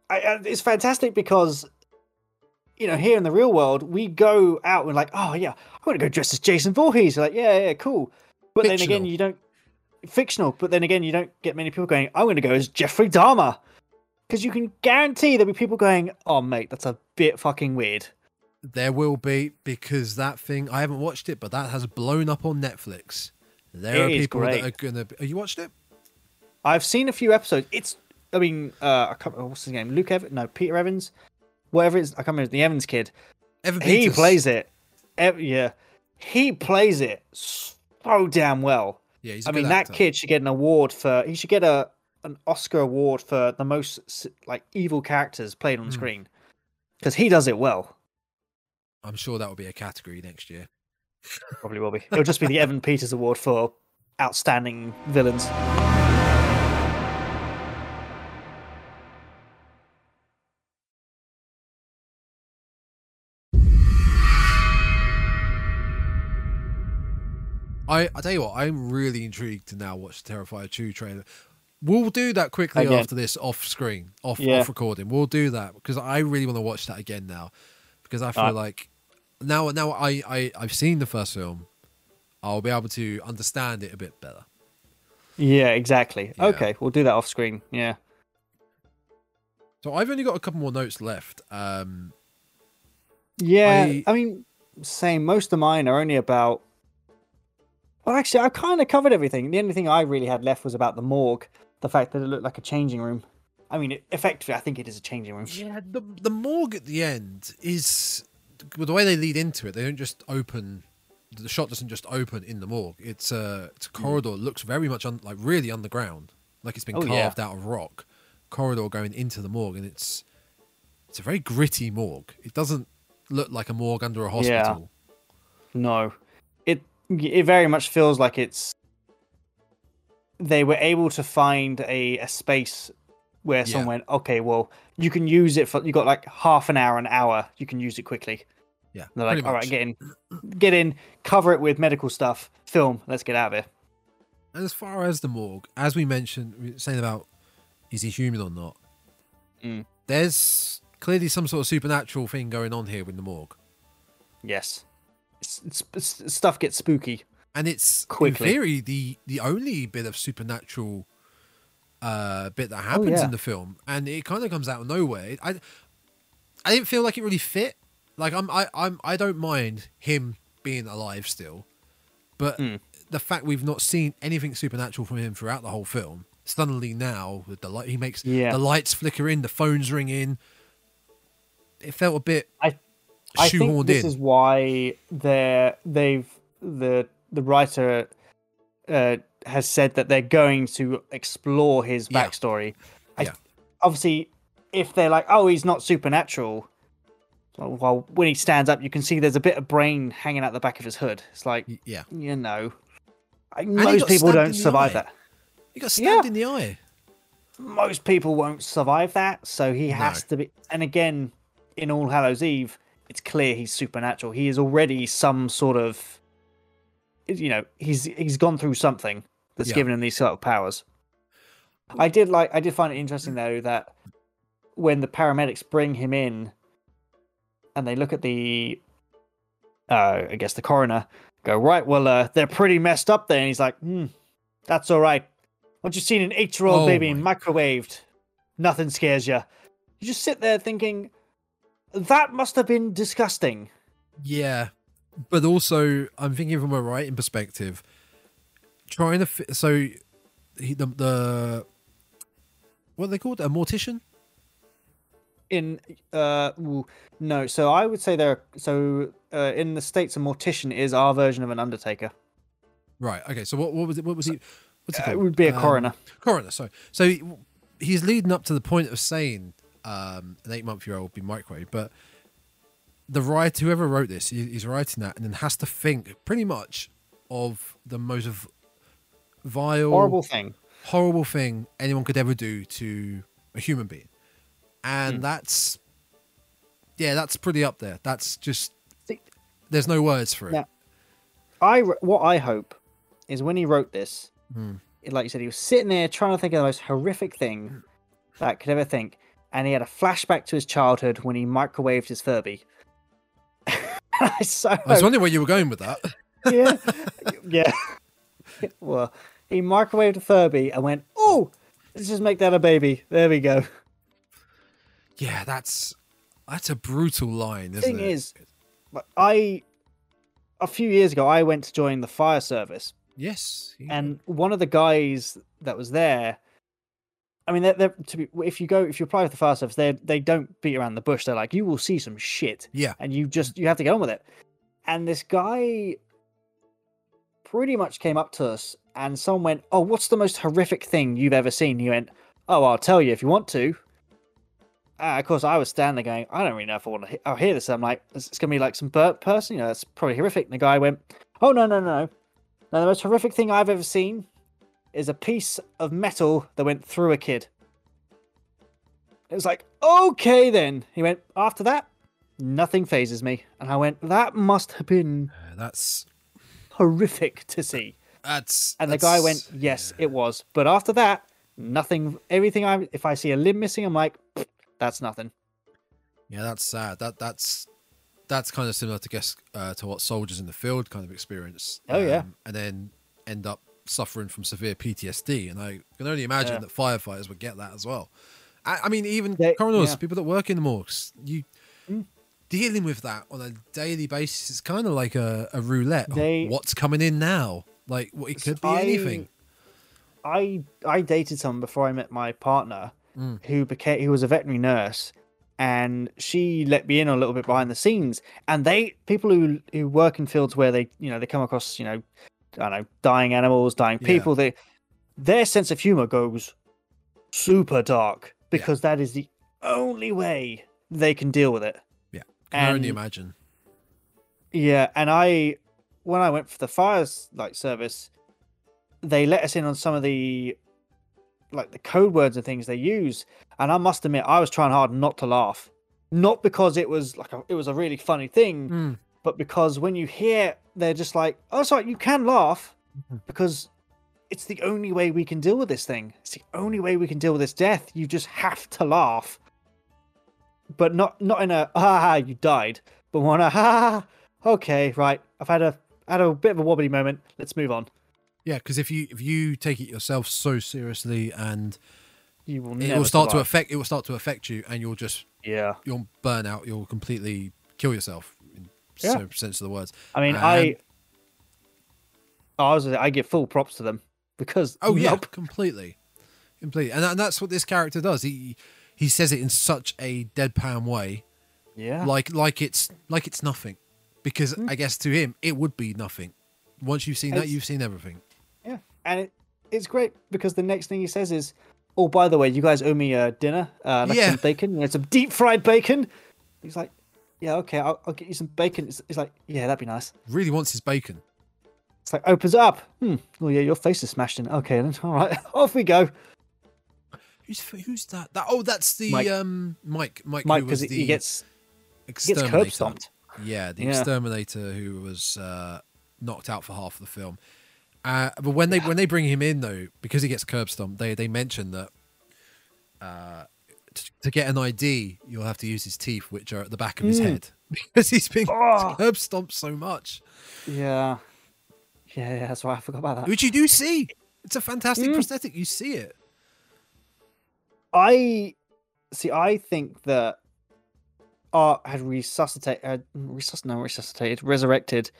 I, I, it's fantastic because, you know, here in the real world, we go out and like, oh yeah, I want to go dress as Jason Voorhees. Like, yeah, yeah, cool. But then again, you don't fictional. But then again, you don't get many people going. I'm going to go as Jeffrey Dahmer because you can guarantee there'll be people going, oh mate, that's a bit fucking weird. There will be because that thing I haven't watched it, but that has blown up on Netflix. There It are people that great. are gonna. Have you watched it? I've seen a few episodes. It's, I mean, uh, I can't what's his name, Luke Evans, no, Peter Evans, whatever it is. I can't remember the Evans kid. Evan he Peters. plays it. ev- yeah, he plays it so damn well. Yeah, he's. I mean, that kid should get an award for. He should get a an Oscar award for the most like evil characters played on Hmm. screen because he does it well. I'm sure that will be a category next year. Probably will be. It'll just be the Evan Peters Award for outstanding villains. I I tell you what, I'm really intrigued to now watch the Terrifier 2 trailer. We'll do that quickly Again. after this off screen, off Yeah. off recording. We'll do that because I really want to watch that again now because I feel like now now I, I I've seen the first film, I'll be able to understand it a bit better. Yeah, exactly. Yeah. Okay, we'll do that off screen. Yeah. So I've only got a couple more notes left. Um, Yeah, I- I, mean, same. Most of mine are only about. Well, actually, I kind of covered everything. The only thing I really had left was about the morgue, the fact that it looked like a changing room. I mean, it, effectively, I think it is a changing room. Yeah, the the morgue at the end is well, the way they lead into it. They don't just open. The shot doesn't just open in the morgue. It's a it's a mm. corridor. It looks very much un, like really underground, like it's been. Oh, yeah. carved out of rock. Corridor going into the morgue, and it's it's a very gritty morgue. It doesn't look like a morgue under a hospital. Yeah. No, it very much feels like it's. They were able to find a, a space where Yeah. someone went, okay, well, you can use it for. You got like half an hour, an hour. You can use it quickly. Yeah, And they're like, all right, get in, get in, cover it with medical stuff, film. Let's get out of here. And as far as the morgue, as we mentioned, we were saying about is he human or not? Mm. There's clearly some sort of supernatural thing going on here with the morgue. Yes, stuff gets spooky. and it's Quickly. in theory the the only bit of supernatural uh bit that happens Oh, yeah. in the film and it kind of comes out of nowhere i i didn't feel like it really fit like i'm i i'm i don't mind him being alive still but Mm. the fact we've not seen anything supernatural from him throughout the whole film suddenly now with the light he makes Yeah. the lights flicker in the phones ring in it felt a bit I I think this in is why they're they've the the writer uh, has said that they're going to explore his Yeah. backstory. I, Yeah. Obviously, if they're like, oh, he's not supernatural. Well, when he stands up, you can see there's a bit of brain hanging out the back of his hood. It's like, yeah you know, I, most people don't survive eye. that. he got stabbed Yeah. in the eye most people won't survive that, so he has to be. And again, in All Hallows Eve, it's clear he's supernatural. He is already some sort of, you know, he's he's gone through something that's Yeah. given him these sort of powers. I did like. I did find it interesting though that when the paramedics bring him in, and they look at the, uh, I guess the coroner, go right. Well, uh, they're pretty messed up there, and he's like, hmm, that's all right. Once you've seen an eight-year-old Oh baby microwaved, nothing scares you. You just sit there thinking, that must have been disgusting. Yeah, but also I'm thinking from a writing perspective. trying to fit. So he the, the what are they called? A mortician? In uh ooh, no, so I would say they're so uh, in the states a mortician is our version of an undertaker. Right. Okay. So what what was it? What was he? What's he Uh, called? it would be a Um, coroner. Coroner. Sorry. So he, he's leading up to the point of saying um, an eight month year old be microwave, but the writer, whoever wrote this, is writing that and then has to think pretty much of the most vile, Horrible thing. horrible thing anyone could ever do to a human being, and Hmm. that's yeah, that's pretty up there. That's just there's no words for it. Now- I what I hope is when he wrote this, Hmm. like you said, he was sitting there trying to think of the most horrific thing that I could ever think, and he had a flashback to his childhood when he microwaved his Furby. <laughs> I so I was wondering where you were going with that. yeah, <laughs> yeah. well, he microwaved a Furby and went, "Oh, let's just make that a baby." There we go. Yeah, that's that's a brutal line, isn't Thing it? is, I a few years ago I went to join the fire service, yes, he- and one of the guys that was there i mean they're, they're to be if you go if you apply for the fire service they they don't beat around the bush. They're like you will see some shit. Yeah, and you just you have to get on with it. And this guy pretty much came up to us and someone went oh what's the most horrific thing you've ever seen? He went oh i'll tell you if you want to. Uh, of course i was standing there going i don't really know if i want to he- I'll hear this. I'm like it's, it's gonna be like some burnt person you know that's probably horrific. And the guy went oh no no no. No the most horrific thing i've ever seen is a piece of metal that went through a kid it was like okay then he went after that nothing phases me and i went that must have been Uh, that's horrific to see that's. and the guy went yes it was but after that nothing everything i if i see a limb missing i'm like that's nothing Yeah, that's sad. That that's that's kind of similar to guess uh, to what soldiers in the field kind of experience. Oh, yeah. um, and then end up suffering from severe PTSD. And I can only imagine Yeah. that firefighters would get that as well. I, I mean, even They- coroners, yeah. people that work in the morgues, you Mm. dealing with that on a daily basis is kind of like a, a roulette. of They- What's coming in now? Like, what it could be I- anything. I I dated someone before I met my partner Mm. who became who was a veterinary nurse and she let me in a little bit behind the scenes and they people who who work in fields where they you know they come across you know I don't know dying animals dying Yeah. people they their sense of humor goes super dark because that is the only way they can deal with it Yeah, Can only imagine. yeah, and I when I went for the fire s- like service, they let us in on some of the like the code words and things they use, and I must admit I was trying hard not to laugh, not because it was like a, it was a really funny thing, Mm. But because when you hear they're just like, oh, sorry, you can laugh Mhm. because it's the only way we can deal with this thing. It's the only way we can deal with this death. You just have to laugh, but not not in a ha ha you died, but one a ha ha. Okay, right. I've had a had a bit of a wobbly moment. Let's move on. Yeah, because if you if you take it yourself so seriously and You will. it will start to affect it will start to affect you and you'll just Yeah. you'll burn out you'll completely kill yourself Yeah. so sense of the words I mean, I. And- Oh, I was. I give full props to them because. oh yeah nope. completely completely and, that- and that's what this character does he he says it in such a deadpan way Yeah. like like it's like it's nothing because Hmm. i guess to him it would be nothing once you've seen that you've seen everything Yeah, and it, it's great because the next thing he says is, "Oh, by the way, you guys owe me a dinner, uh, like Yeah. some bacon, you know, some deep fried bacon." He's like, "Yeah, okay, I'll, I'll get you some bacon." It's, it's like, "Yeah, that'd be nice." really wants his bacon It's like opens it up. Hmm. Oh yeah, your face is smashed in. Okay, then <laughs> all right, off we go. who's who's that that oh that's the Mike. um mike mike Mike, who was because the he gets he gets curb stomped. Yeah, the Yeah. exterminator who was uh, knocked out for half of the film. Uh, but when they when they bring him in though, because he gets curb stomped, they they mention that uh, to get an ID, you'll have to use his teeth, which are at the back of his Mm. head, <laughs> because he's been Oh. curb stomped so much. Yeah. Yeah, yeah, that's why I forgot about that. Which you do see. It's a fantastic Mm. prosthetic. You see it. I see. I think that Art had resuscitated, had resusc- no, resuscitated, resurrected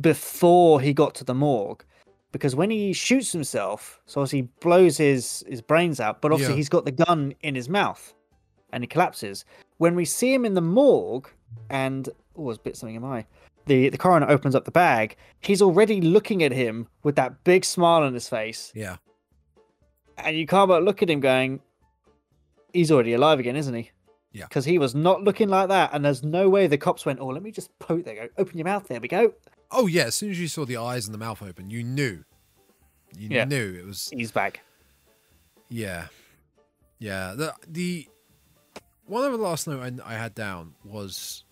before he got to the morgue, because when he shoots himself, so obviously he blows his his brains out, but obviously Yeah. he's got the gun in his mouth, and he collapses. When we see him in the morgue, and oh, there's a bit something in my eye. The the coroner opens up the bag. He's already looking at him with that big smile on his face, Yeah. and you can't but look at him going, "He's already alive again, isn't he?" Yeah. Because he was not looking like that, and there's no way the cops went, "Oh, let me just poke there, go open your mouth, there we go." Oh yeah. As soon as you saw the eyes and the mouth open, you knew. You Yeah. knew it was. He's back. Yeah. Yeah. The the one of the last note I, I had down was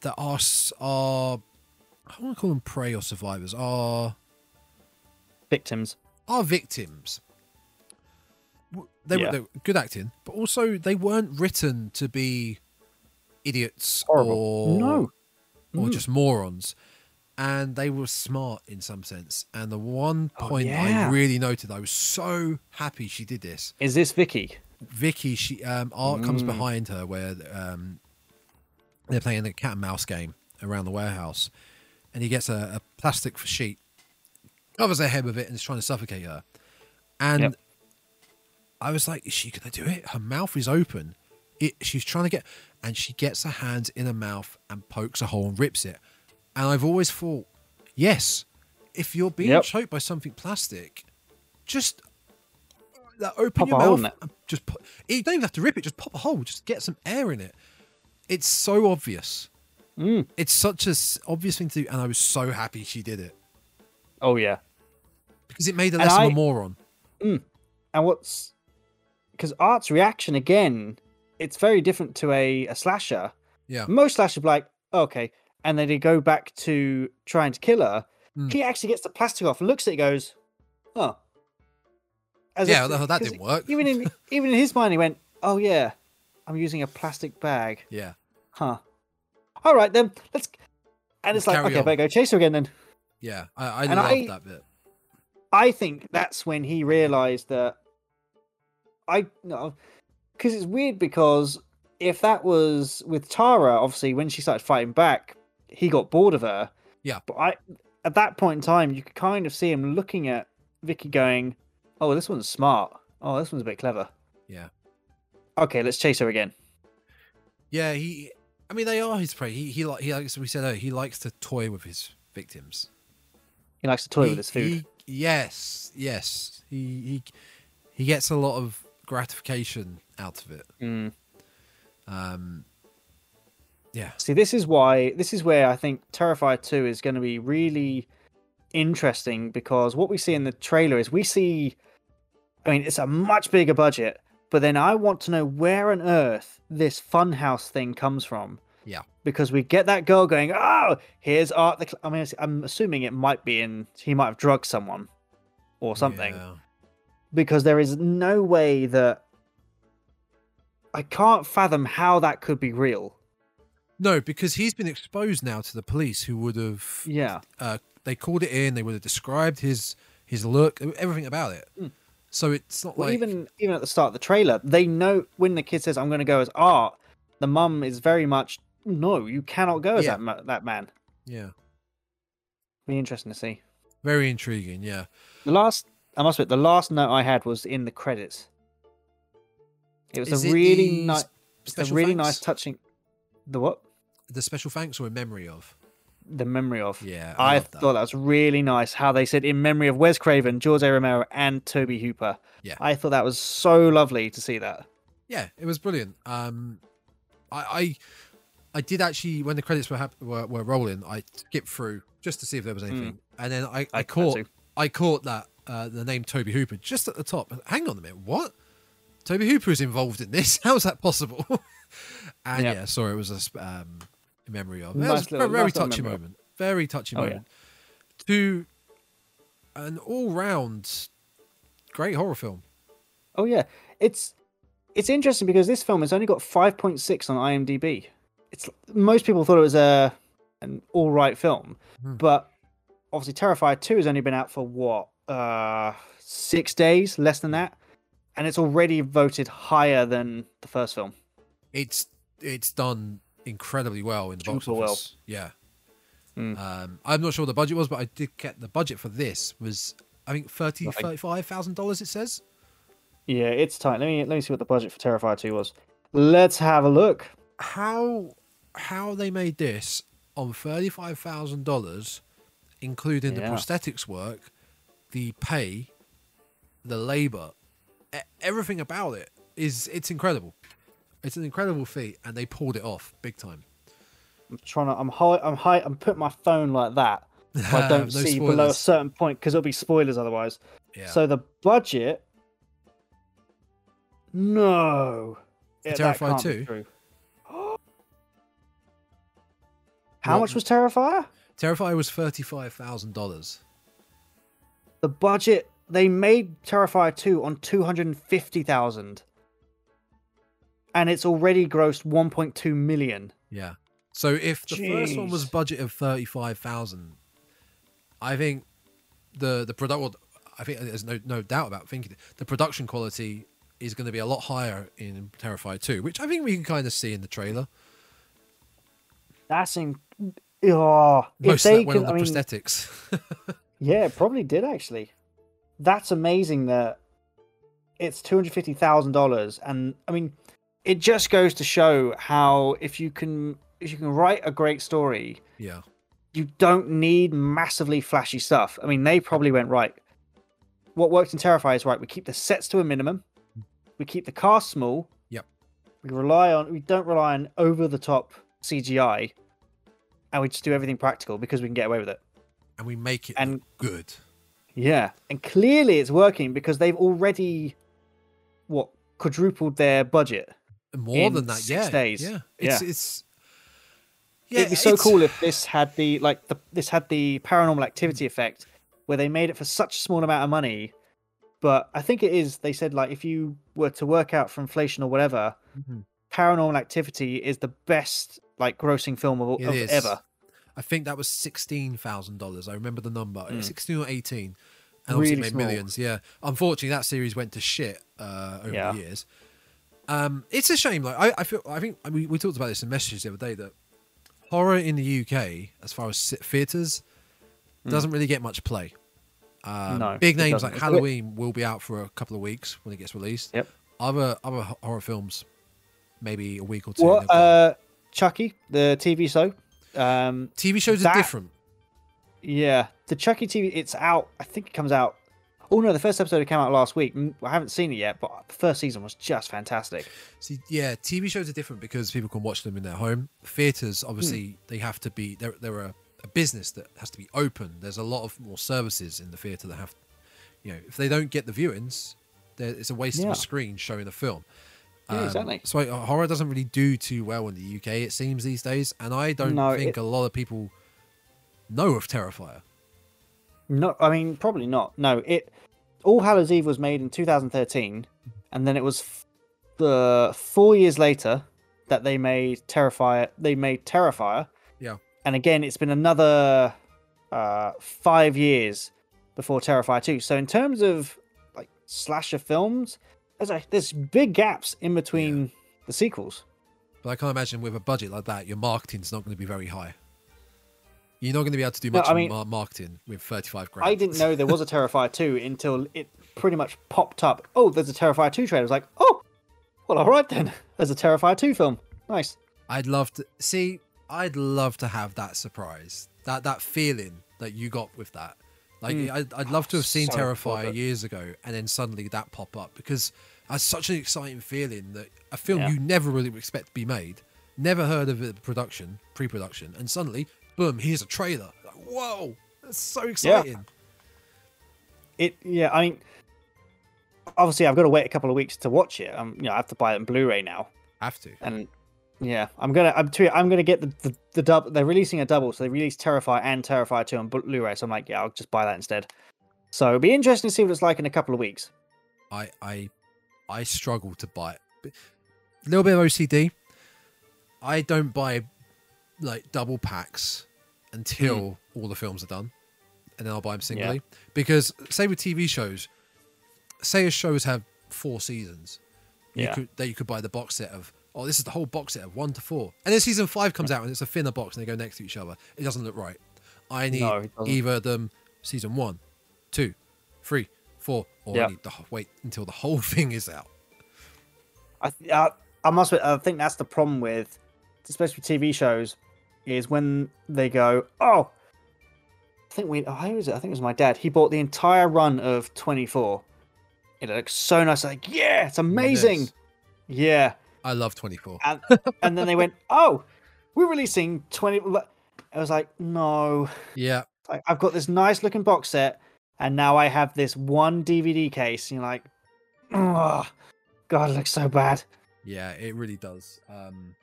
that our s- our I don't want to call them prey or survivors. Our Victims. our victims. They Yeah. were they were good acting, but also they weren't written to be idiots Horrible. or No. or Mm. just morons. And they were smart in some sense. And the one point yeah. I really noted, I was so happy she did this. Is this Vicky? Vicky, she um, Art comes Mm. behind her where um, they're playing the cat and mouse game around the warehouse, and he gets a, a plastic sheet, covers her head with it, and is trying to suffocate her. And Yep. I was like, "Is she gonna do it?" Her mouth is open. It, she's trying to get, and she gets her hands in her mouth and pokes a hole and rips it. And I've always thought, yes, if you're being Yep. choked by something plastic, just like, open Pop your hole mouth. it. Just put, you don't even have to rip it. Just pop a hole. Just get some air in it. It's so obvious. Mm. It's such a obvious thing to do, and I was so happy she did it Oh yeah. because it made her less I- of a moron. And what's because Art's reaction again, it's very different to a, a slasher. Yeah. Most slashers be like, okay, and then they go back to trying to kill her. Mm. He actually gets the plastic off, looks at it, goes, oh. As Yeah, if- that- that didn't work. Even in <laughs> even in his mind, he went, oh yeah, I'm using a plastic bag, Yeah. huh? All right then, let's. And it's like, okay, on. better go chase her again then. Yeah. I, I And loved I- that bit. I think that's when he realized that I no, because it's weird because if that was with Tara, obviously when she started fighting back, he got bored of her. Yeah. But I at that point in time, you could kind of see him looking at Vicky, going, "Oh, this one's smart. Oh, this one's a bit clever. Yeah. Okay, let's chase her again." Yeah. He. I mean, they are his prey. He he like he likes. We said earlier, he likes to toy with his victims. He likes to toy He- with his food. he- yes. Yes. He he he gets a lot of gratification out of it. Mm. Um. Yeah. See, this is why this is where I think Terrifier 2 is going to be really interesting because what we see in the trailer is we see I mean, it's a much bigger budget, but then I want to know where on earth this funhouse thing comes from. Yeah. Because we get that girl going, "Oh, here's Art the Cl-" I mean, I'm assuming it might be in he might have drugged someone or something Yeah. because there is no way that I can't fathom how that could be real. No, because he's been exposed now to the police, who would have Yeah. uh, they called it in. They would have described his his look, everything about it. Mm. So it's not Well, like even even at the start of the trailer, they know when the kid says, "I'm going to go as Art," the mum is very much, "No, you cannot go as Yeah. that ma- that man." yeah, Be interesting to see. very intriguing. Yeah, The last, I must admit, the last note I had was in the credits. It was Is a it really nice, a really thanks? nice, touching. The what? the special thanks or in memory of. The memory of. Yeah, I, that. thought that was really nice how they said in memory of Wes Craven, George A. Romero, and Tobe Hooper. Yeah. I thought that was so lovely to see that. Yeah, it was brilliant. Um, I, I, I did actually when the credits were, hap- were were rolling, I skipped through just to see if there was anything, and then I, I, Mm. I caught. I caught that uh, the name Tobe Hooper just at the top. Hang on a minute, what? Tobe Hooper is involved in this? <laughs> How's that possible? <laughs> and Yeah. yeah, sorry, it was a sp- um, memory of. It Nice was a very nice little touching moment. Very touching Oh, yeah. moment. To an all-round great horror film. Oh yeah, it's it's interesting because this film has only got 5.6 on IMDb. It's most people thought it was a an all right film, Hmm. but obviously Terrifier 2 has only been out for what uh 6 days, less than that, and it's already voted higher than the first film. It's it's done incredibly well in the box Super well. office. Yeah. Mm. Um, I'm not sure what the budget was, but I did get the budget for this was I think thirty Nothing. thirty five thousand dollars. It says. Yeah, it's tight. Let me let me see what the budget for Terrifier 2 was. Let's have a look. how how they made this on thirty five thousand dollars, including the prosthetics work, the pay, the labor, everything about it is it's incredible. It's an incredible feat, and they pulled it off big time. I'm trying to. I'm high. I'm high. I'm putting my phone like that. So I <laughs> don't No see below a certain point because it'll be spoilers otherwise. Yeah. So the budget. No. Yeah, that Terrifier can't 2? true. <gasps> How What- much was Terrifier? Terrifier was thirty five thousand dollars. The budget they made Terrifier 2 on 250,000 and it's already grossed 1.2 million. Yeah. So if the first one was Jeez. budget of thirty five thousand, I think the the product. Well, I think there's no no doubt about thinking the production quality is going to be a lot higher in Terrifier two, which I think we can kind of see in the trailer. That's in oh, if Most of they can, on I mean, prosthetics. <laughs> Yeah, it probably did actually. That's amazing that it's two hundred fifty thousand dollars, and I mean, it just goes to show how if you can if you can write a great story, yeah. you don't need massively flashy stuff. I mean, they probably went right. What works in Terrifier is right. We keep the sets to a minimum. Mm. We keep the cast small. Yep. We rely on. We don't rely on over the top CGI, and we just do everything practical because we can get away with it. And we make it And- good. Yeah, and clearly it's working because they've already what quadrupled their budget. More than that, six yeah. days. Yeah. It's Yeah. it's yeah, It'd be so it's- cool if this had the like the this had the paranormal activity effect where they made it for such a small amount of money. But I think it is. They said like if you were to work out for inflation or whatever, Mhm. Paranormal Activity is the best like grossing film of, of ever. I think that was sixteen thousand dollars. I remember the number, Mm. sixteen or eighteen, and obviously Really made small. millions. Yeah, unfortunately, that series went to shit uh, over Yeah. the years. Um, it's a shame. Like I, I feel, I think we, we talked about this in messages the other day that horror in the UK, as far as theaters, doesn't really get much play. Um, Mm. No, big names like It's a bit- Halloween will be out for a couple of weeks when it gets released. Yep. Other other horror films, maybe a week or two. What uh, Chucky, the TV show. Um, TV shows that- are different. Yeah, the Chucky TV. It's out. I think it comes out. Oh no, the first episode came out last week. I haven't seen it yet, but the first season was just fantastic. See, yeah, TV shows are different because people can watch them in their home. Theaters, obviously, they have to be. They're they're a, a business that has to be open. There's a lot of more services in the theater that have, you know, if they don't get the viewings, it's a waste of a screen showing a film. Um, Yeah, exactly. So uh, horror doesn't really do too well in the UK. It seems these days, and I don't No, think it- a lot of people know of Terrifier. No, I mean probably not. No, it. All Hallows Eve was made in 2013, and then it was f- the four years later that they made Terrifier. They made Terrifier, Yeah. and again, it's been another uh, five years before Terrifier 2. So in terms of like slasher films, there's a, there's big gaps in between the sequels. But I can't imagine with a budget like that, your marketing's not going to be very high. You're not going to be able to do No, much I mean- mar- marketing with 35 grand. I didn't know there was a Terrifier 2 until it pretty much popped up. Oh, there's a Terrifier 2 trailer. I was like, oh, well, all right then. <laughs> There's a Terrifier 2 film. Nice. I'd love to see. I'd love to have that surprise, that that feeling that you got with that. Like Mm. I'd, I'd love to have seen So Terrifier years ago, and then suddenly that pop up because that's such an exciting feeling that a film Yeah. you never really expect to be made, never heard of the production, pre-production, and suddenly, boom, here's a trailer. Like, whoa, that's so exciting. Yeah. It, yeah, I mean, obviously, I've got to wait a couple of weeks to watch it. Um, you know, I have to buy it on Blu-ray now, Have to. and yeah, I'm gonna, I'm, too, I'm gonna get the the, the dub. They're releasing a double, so they released Terrifier and Terrifier 2 on Blu- Blu-ray. So I'm like, yeah, I'll just buy that instead. So it'll be interesting to see what it's like in a couple of weeks. I I I struggle to buy it. A little bit of OCD. I don't buy like double packs until hmm. all the films are done, and then I'll buy them singly. Because say with TV shows, say a shows have four seasons, you Yeah. could that you could buy the box set of oh, this is the whole box set of one to four. And then season five comes out and it's a thinner box and they go next to each other. It doesn't look right. I need No, either them season one, two, three, four, or Yeah. I need to wait until the whole <laughs> thing is out. I, th- I, I must. I think that's the problem with, especially with TV shows, is when they go, oh, I think we. Oh, who was it? I think it was my dad. He bought the entire run of Twenty Four. It looks so nice. Like, yeah, it's amazing. Yes. Yeah, I love 24. and <laughs> and then they went, oh, we're releasing Twenty. I was like, no, Yeah. like, I've got this nice looking box set, and now I have this one DVD case. And you're like, oh, God, it looks so bad. Yeah, it really does. Um,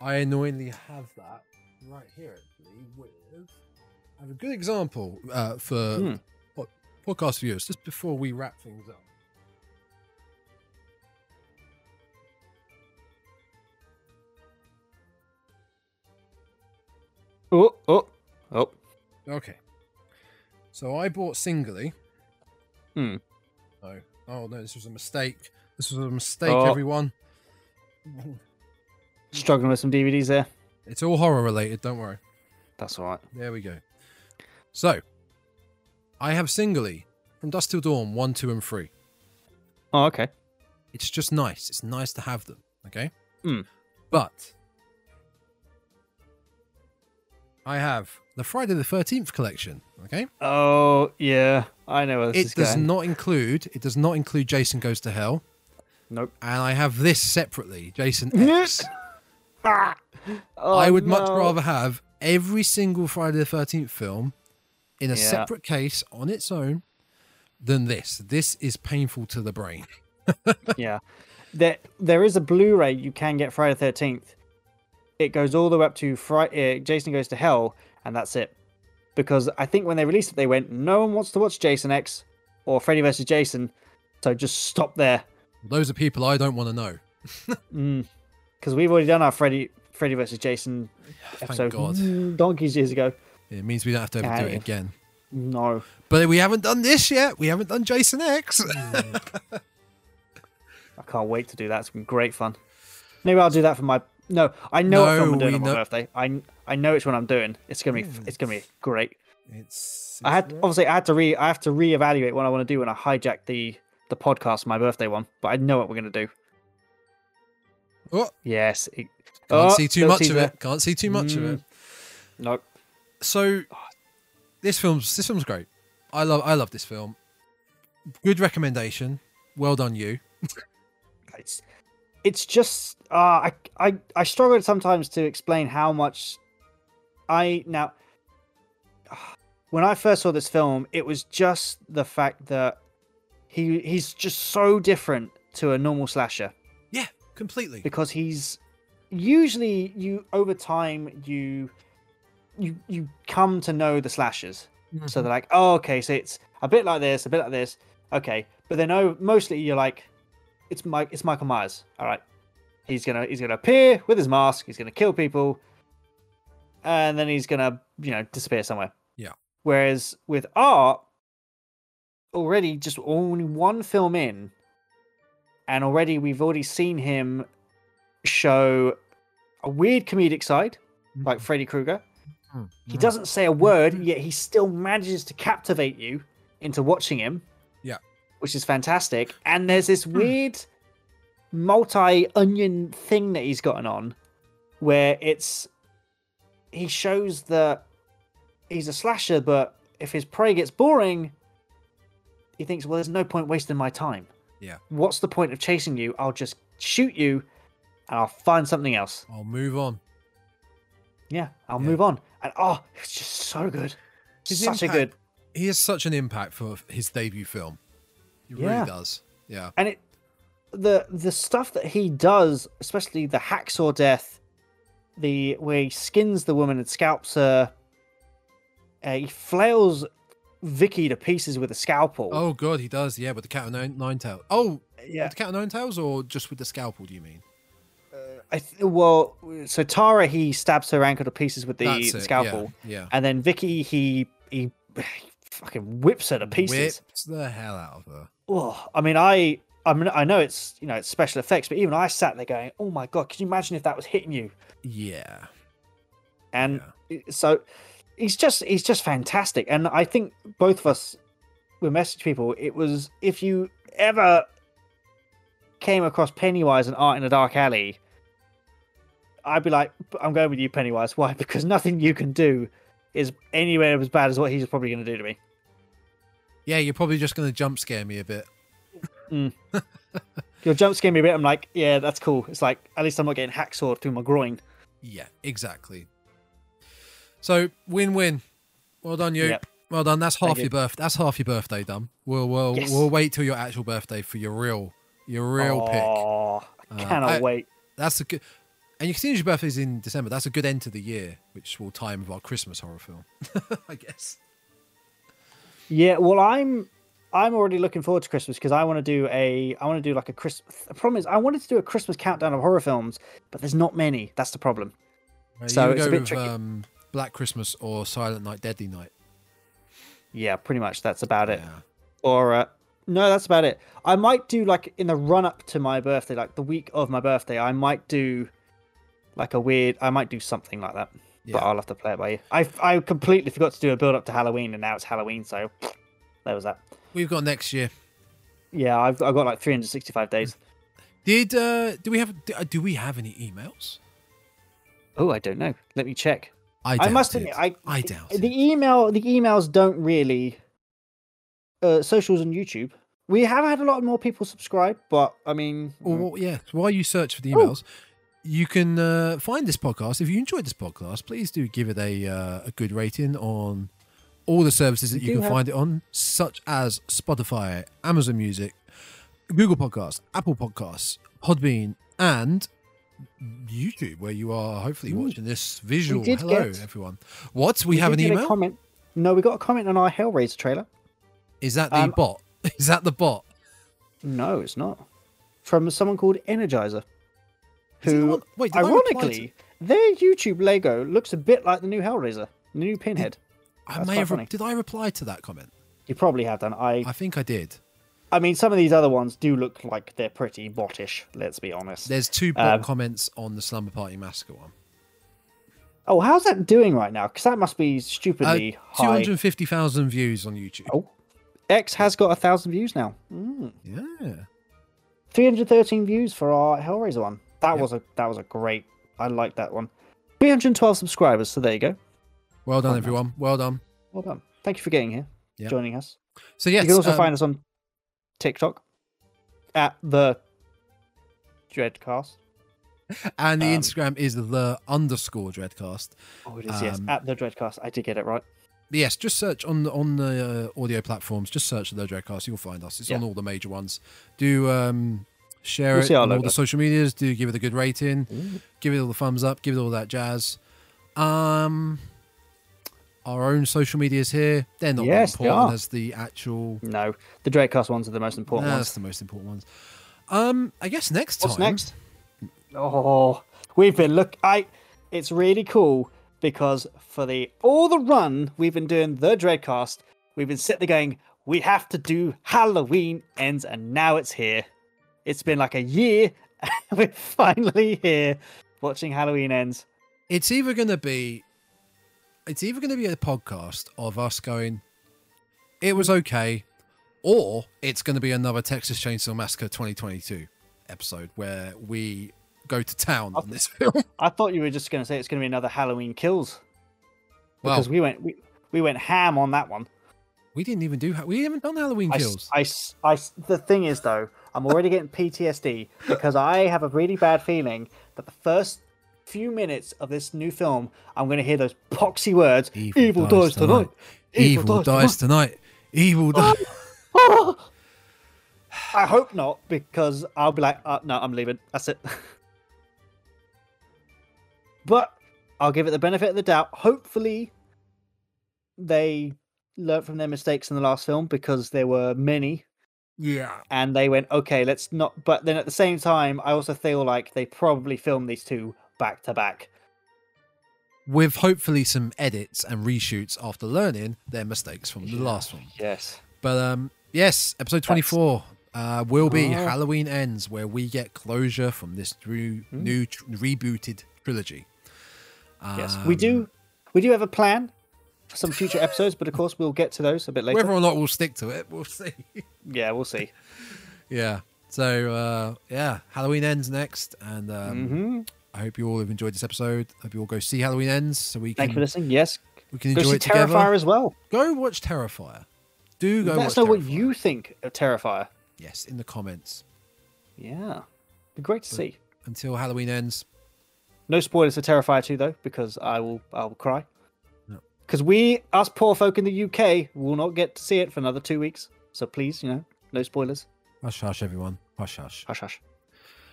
I annoyingly have that right here actually. With I have a good example uh, for Hmm. po- podcast viewers just before we wrap things up. Oh, oh, oh. Okay, so I bought singly. Hmm. Oh, oh no, this was a mistake. This was a mistake, Oh. everyone. Struggling with some DVDs there. It's all horror related. Don't worry. That's all right. There we go. So, I have singly from Dusk Till Dawn one, two, and three. Oh, okay. It's just nice. It's nice to have them. Okay. Hmm. But I have the Friday the Thirteenth collection. Okay. Oh, yeah. I know where this It is does going. not include. It does not include Jason Goes to Hell, Nope. and I have this separately. Jason <laughs> X. Ah! Oh, I would much rather have every single Friday the Thirteenth film in a Yeah. separate case on its own than this. This is painful to the brain. <laughs> yeah. There, there is a Blu-ray you can get Friday the Thirteenth. It goes all the way up to Friday. Uh, Jason goes to hell, and that's it. Because I think when they released it, they went, "No one wants to watch Jason X or Freddy vs. Jason," so just stop there. Those are people I don't want to know. <laughs> Because we've already done our Freddy, Freddy vs. Jason Thank episode God. mm, donkeys years ago. It means we don't have to ever do it again. No, But we haven't done this yet. We haven't done Jason X. <laughs> I can't wait to do that. It's been great fun. Maybe I'll do that for my. No, I know what No, I'm doing on my know- birthday. I I know which one I'm doing. It's gonna be it's gonna be great. it's, I had it's- obviously I had to re I have to reevaluate what I want to do when I hijack the the podcast for my birthday one, but I know what we're gonna do. Oh, Yes. It, can't Oh, see too little much of it. Can't see too much of it. Mm. no. So this film's this film's great. I love I love this film. Good recommendation. Well done, you. <laughs> It's it's just uh, I I I struggle sometimes to explain how much I now <sighs> when I first saw this film, it was just the fact that he he's just so different to a normal slasher Yeah, completely. because he's usually you over time you you you come to know the slashers so mm-hmm. they're like oh okay so it's a bit like this a bit like this. Okay. But then oh mostly you're like it's mike it's michael myers. All right. He's gonna he's gonna appear with his mask. He's gonna kill people. And then he's gonna you know disappear somewhere. Yeah. whereas with art already just only one film in and already we've already seen him show a weird comedic side hmm. like freddy krueger Mm, he doesn't say a hmm. word, yet he still manages to captivate you into watching him. Yeah. Which is fantastic. And there's this hmm. weird multi onion thing that he's gotten on where it's he shows that he's a slasher, but if his prey gets boring, he thinks, well, there's no point wasting my time. Yeah. What's the point of chasing you? I'll just shoot you and I'll find something else. I'll move on. Yeah, I'll Yeah. move on. And oh, it's just so good. His Such a good He has such an impact for his debut film. He Yeah. really does. Yeah. and it the the stuff that he does, especially the hacksaw death, the where he skins the woman and scalps her. Uh, he flails Vicky to pieces with a scalpel. Oh god, he does. Yeah, with the cat of nine, nine tails. Oh, yeah. with the cat of nine tails, or just with the scalpel? Do you mean? I th- well, so Tara he stabs her ankle to pieces with the, scalpel, Yeah. and then Vicky he he fucking whips her to pieces. Whips the hell out of her. Oh, I mean, I I mean, I know it's you know it's special effects, but even I sat there going, "Oh my god, can you imagine if that was hitting you?" Yeah. And so he's just he's just fantastic, and I think both of us we message people. It was if you ever came across Pennywise and Art in a Dark Alley, I'd be like, I'm going with you, Pennywise. Why? <laughs> Because nothing you can do is anywhere as bad as what he's probably going to do to me. Yeah, you're probably just going to jump scare me a bit. <laughs> You'll jump scare me a bit. I'm like, yeah, that's cool. It's like at least I'm not getting hacksawed through my groin. Yeah, exactly. So win-win. Well done, you. Yep. Well done. That's Thank half you. your birth. That's half your birthday done. We'll we'll Yes. we'll wait till your actual birthday for your real your real pick. Oh, I Uh, cannot I- wait. That's a good. And you can see your birthday's in December. That's a good end to the year, which will time with our Christmas horror film, <laughs> I guess. Yeah, well, I'm I'm already looking forward to Christmas because I want to do a I want to do like a Christmas. The problem is I wanted to do a Christmas countdown of horror films, but there's not many. That's the problem. Uh, So it's go a bit with tricky. um, Black Christmas or Silent Night, Deadly Night. Yeah, pretty much that's about it. Yeah. Or uh, no, that's about it. I might do like in the run up to my birthday, like the week of my birthday, I might do like a weird. I might do something like that, Yeah. but I'll have to play it by ear. I I completely forgot to do a build up to Halloween, and now it's Halloween, so there was that. We've got next year. Yeah, I've I've got like 365 days. Did uh do we have do, uh, we have any emails? Oh, I don't know. Let me check. I, I must admit. I I doubt the it. email the emails don't really uh socials and YouTube. We have had a lot more people subscribe, but I mean, Well, well, yeah. While you search for the Oh. emails, you can uh, find this podcast. If you enjoyed this podcast, please do give it a uh, a good rating on all the services that We you can have- find it on, such as Spotify, Amazon Music, Google Podcasts, Apple Podcasts, Podbean, and YouTube, where you are hopefully Ooh. watching this visual. Hello, get- everyone. What? We, have an email? comment. No, we got a comment on our Hellraiser trailer. Is that the Um, bot? <laughs> Is that the bot? No, it's not. From someone called Energizer. The Who, wait, did I to- ironically, their YouTube Lego looks a bit like the new Hellraiser, the new Pinhead. I That's may have. funny. Did I reply to that comment? You probably have done. I, I think I did. I mean, some of these other ones do look like they're pretty bottish. Let's be honest. There's two bot Um, comments on the Slumber Party Massacre one. Oh, how's that doing right now? Because that must be Uh, stupidly Two high. hundred fifty thousand views on YouTube. Oh, X has got a thousand views now. Mm. Yeah. 313 views for our Hellraiser one. That Yep. was a that was a great. I like that one. 312 subscribers. So there you go. Well done, everyone. Well done. Well done. Thank you for getting here, Yep. joining us. So yes, you can also um, find us on TikTok at the Dreadcast. and the um, Instagram is the underscore Dreadcast. Oh, it is yes, Um, at the Dreadcast. I did get it right. Yes, just search on the on the uh, audio platforms. Just search the Dreadcast. You'll find us. It's on all the major ones. Do um, share You'll it on all the social medias. Do give it a good rating. Give it all the thumbs up. Give it all that jazz. Um, our own social medias here. They're not Yes, they important as the actual No, the Dreadcast ones are the most important That's ones. the most important ones. Um, I guess next time. What's next? Oh, we've been look. I. It's really cool because for the all the run we've been doing the Dreadcast, we've been sitting there going, we have to do Halloween ends, and now it's here. It's been like a year, <laughs> we're finally here watching Halloween ends. It's either going to be, it's either going to be a podcast of us going, it was okay, or it's going to be another Texas Chainsaw Massacre 2022 episode where we go to town on this <laughs> film. I thought you were just going to say it's going to be another Halloween Kills Well, because we went we, we went ham on that one. we didn't even do. We haven't done Halloween I s- kills. I the thing is though, I'm already getting PTSD because I have a really bad feeling that the first few minutes of this new film, I'm going to hear those poxy words. Evil, dies, tonight. Evil dies tonight. Evil <laughs> dies. I hope not because I'll be like, uh, no, I'm leaving. That's it. <laughs> but I'll give it the benefit of the doubt. Hopefully, they learned from their mistakes in the last film because there were many Yeah. and they went okay let's not but then at the same time i also feel like they probably filmed these two back to back With hopefully some edits and reshoots after learning their mistakes from the last one. yes But um, yes, episode twenty four uh, will be Ah. Halloween Ends, where we get closure from this new, Hmm. new tr- rebooted trilogy. Yes, we Um, do. We do have a plan for some future episodes, but of course we'll get to those a bit later. Whether or not we'll stick to it, we'll see. <laughs> Yeah, we'll see. yeah. So uh, yeah, Halloween ends next, and um, hmm I hope you all have enjoyed this episode. hope you all go see Halloween ends, so we can, Thank you for listening. Yes, we can go enjoy see it together. Terrifier as well. Go watch Terrifier. Do go Let us know what you think of Terrifier. Yes, in the comments. Yeah, be great to see. Until Halloween ends. No spoilers for Terrifier 2 though, because I will I will cry. No. Because we, us poor folk in the UK, will not get to see it for another two weeks. So please, you know, no spoilers. Hush, hush, everyone. Hush, hush. Hush, hush.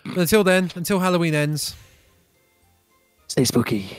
But until then, until Halloween ends. Stay spooky.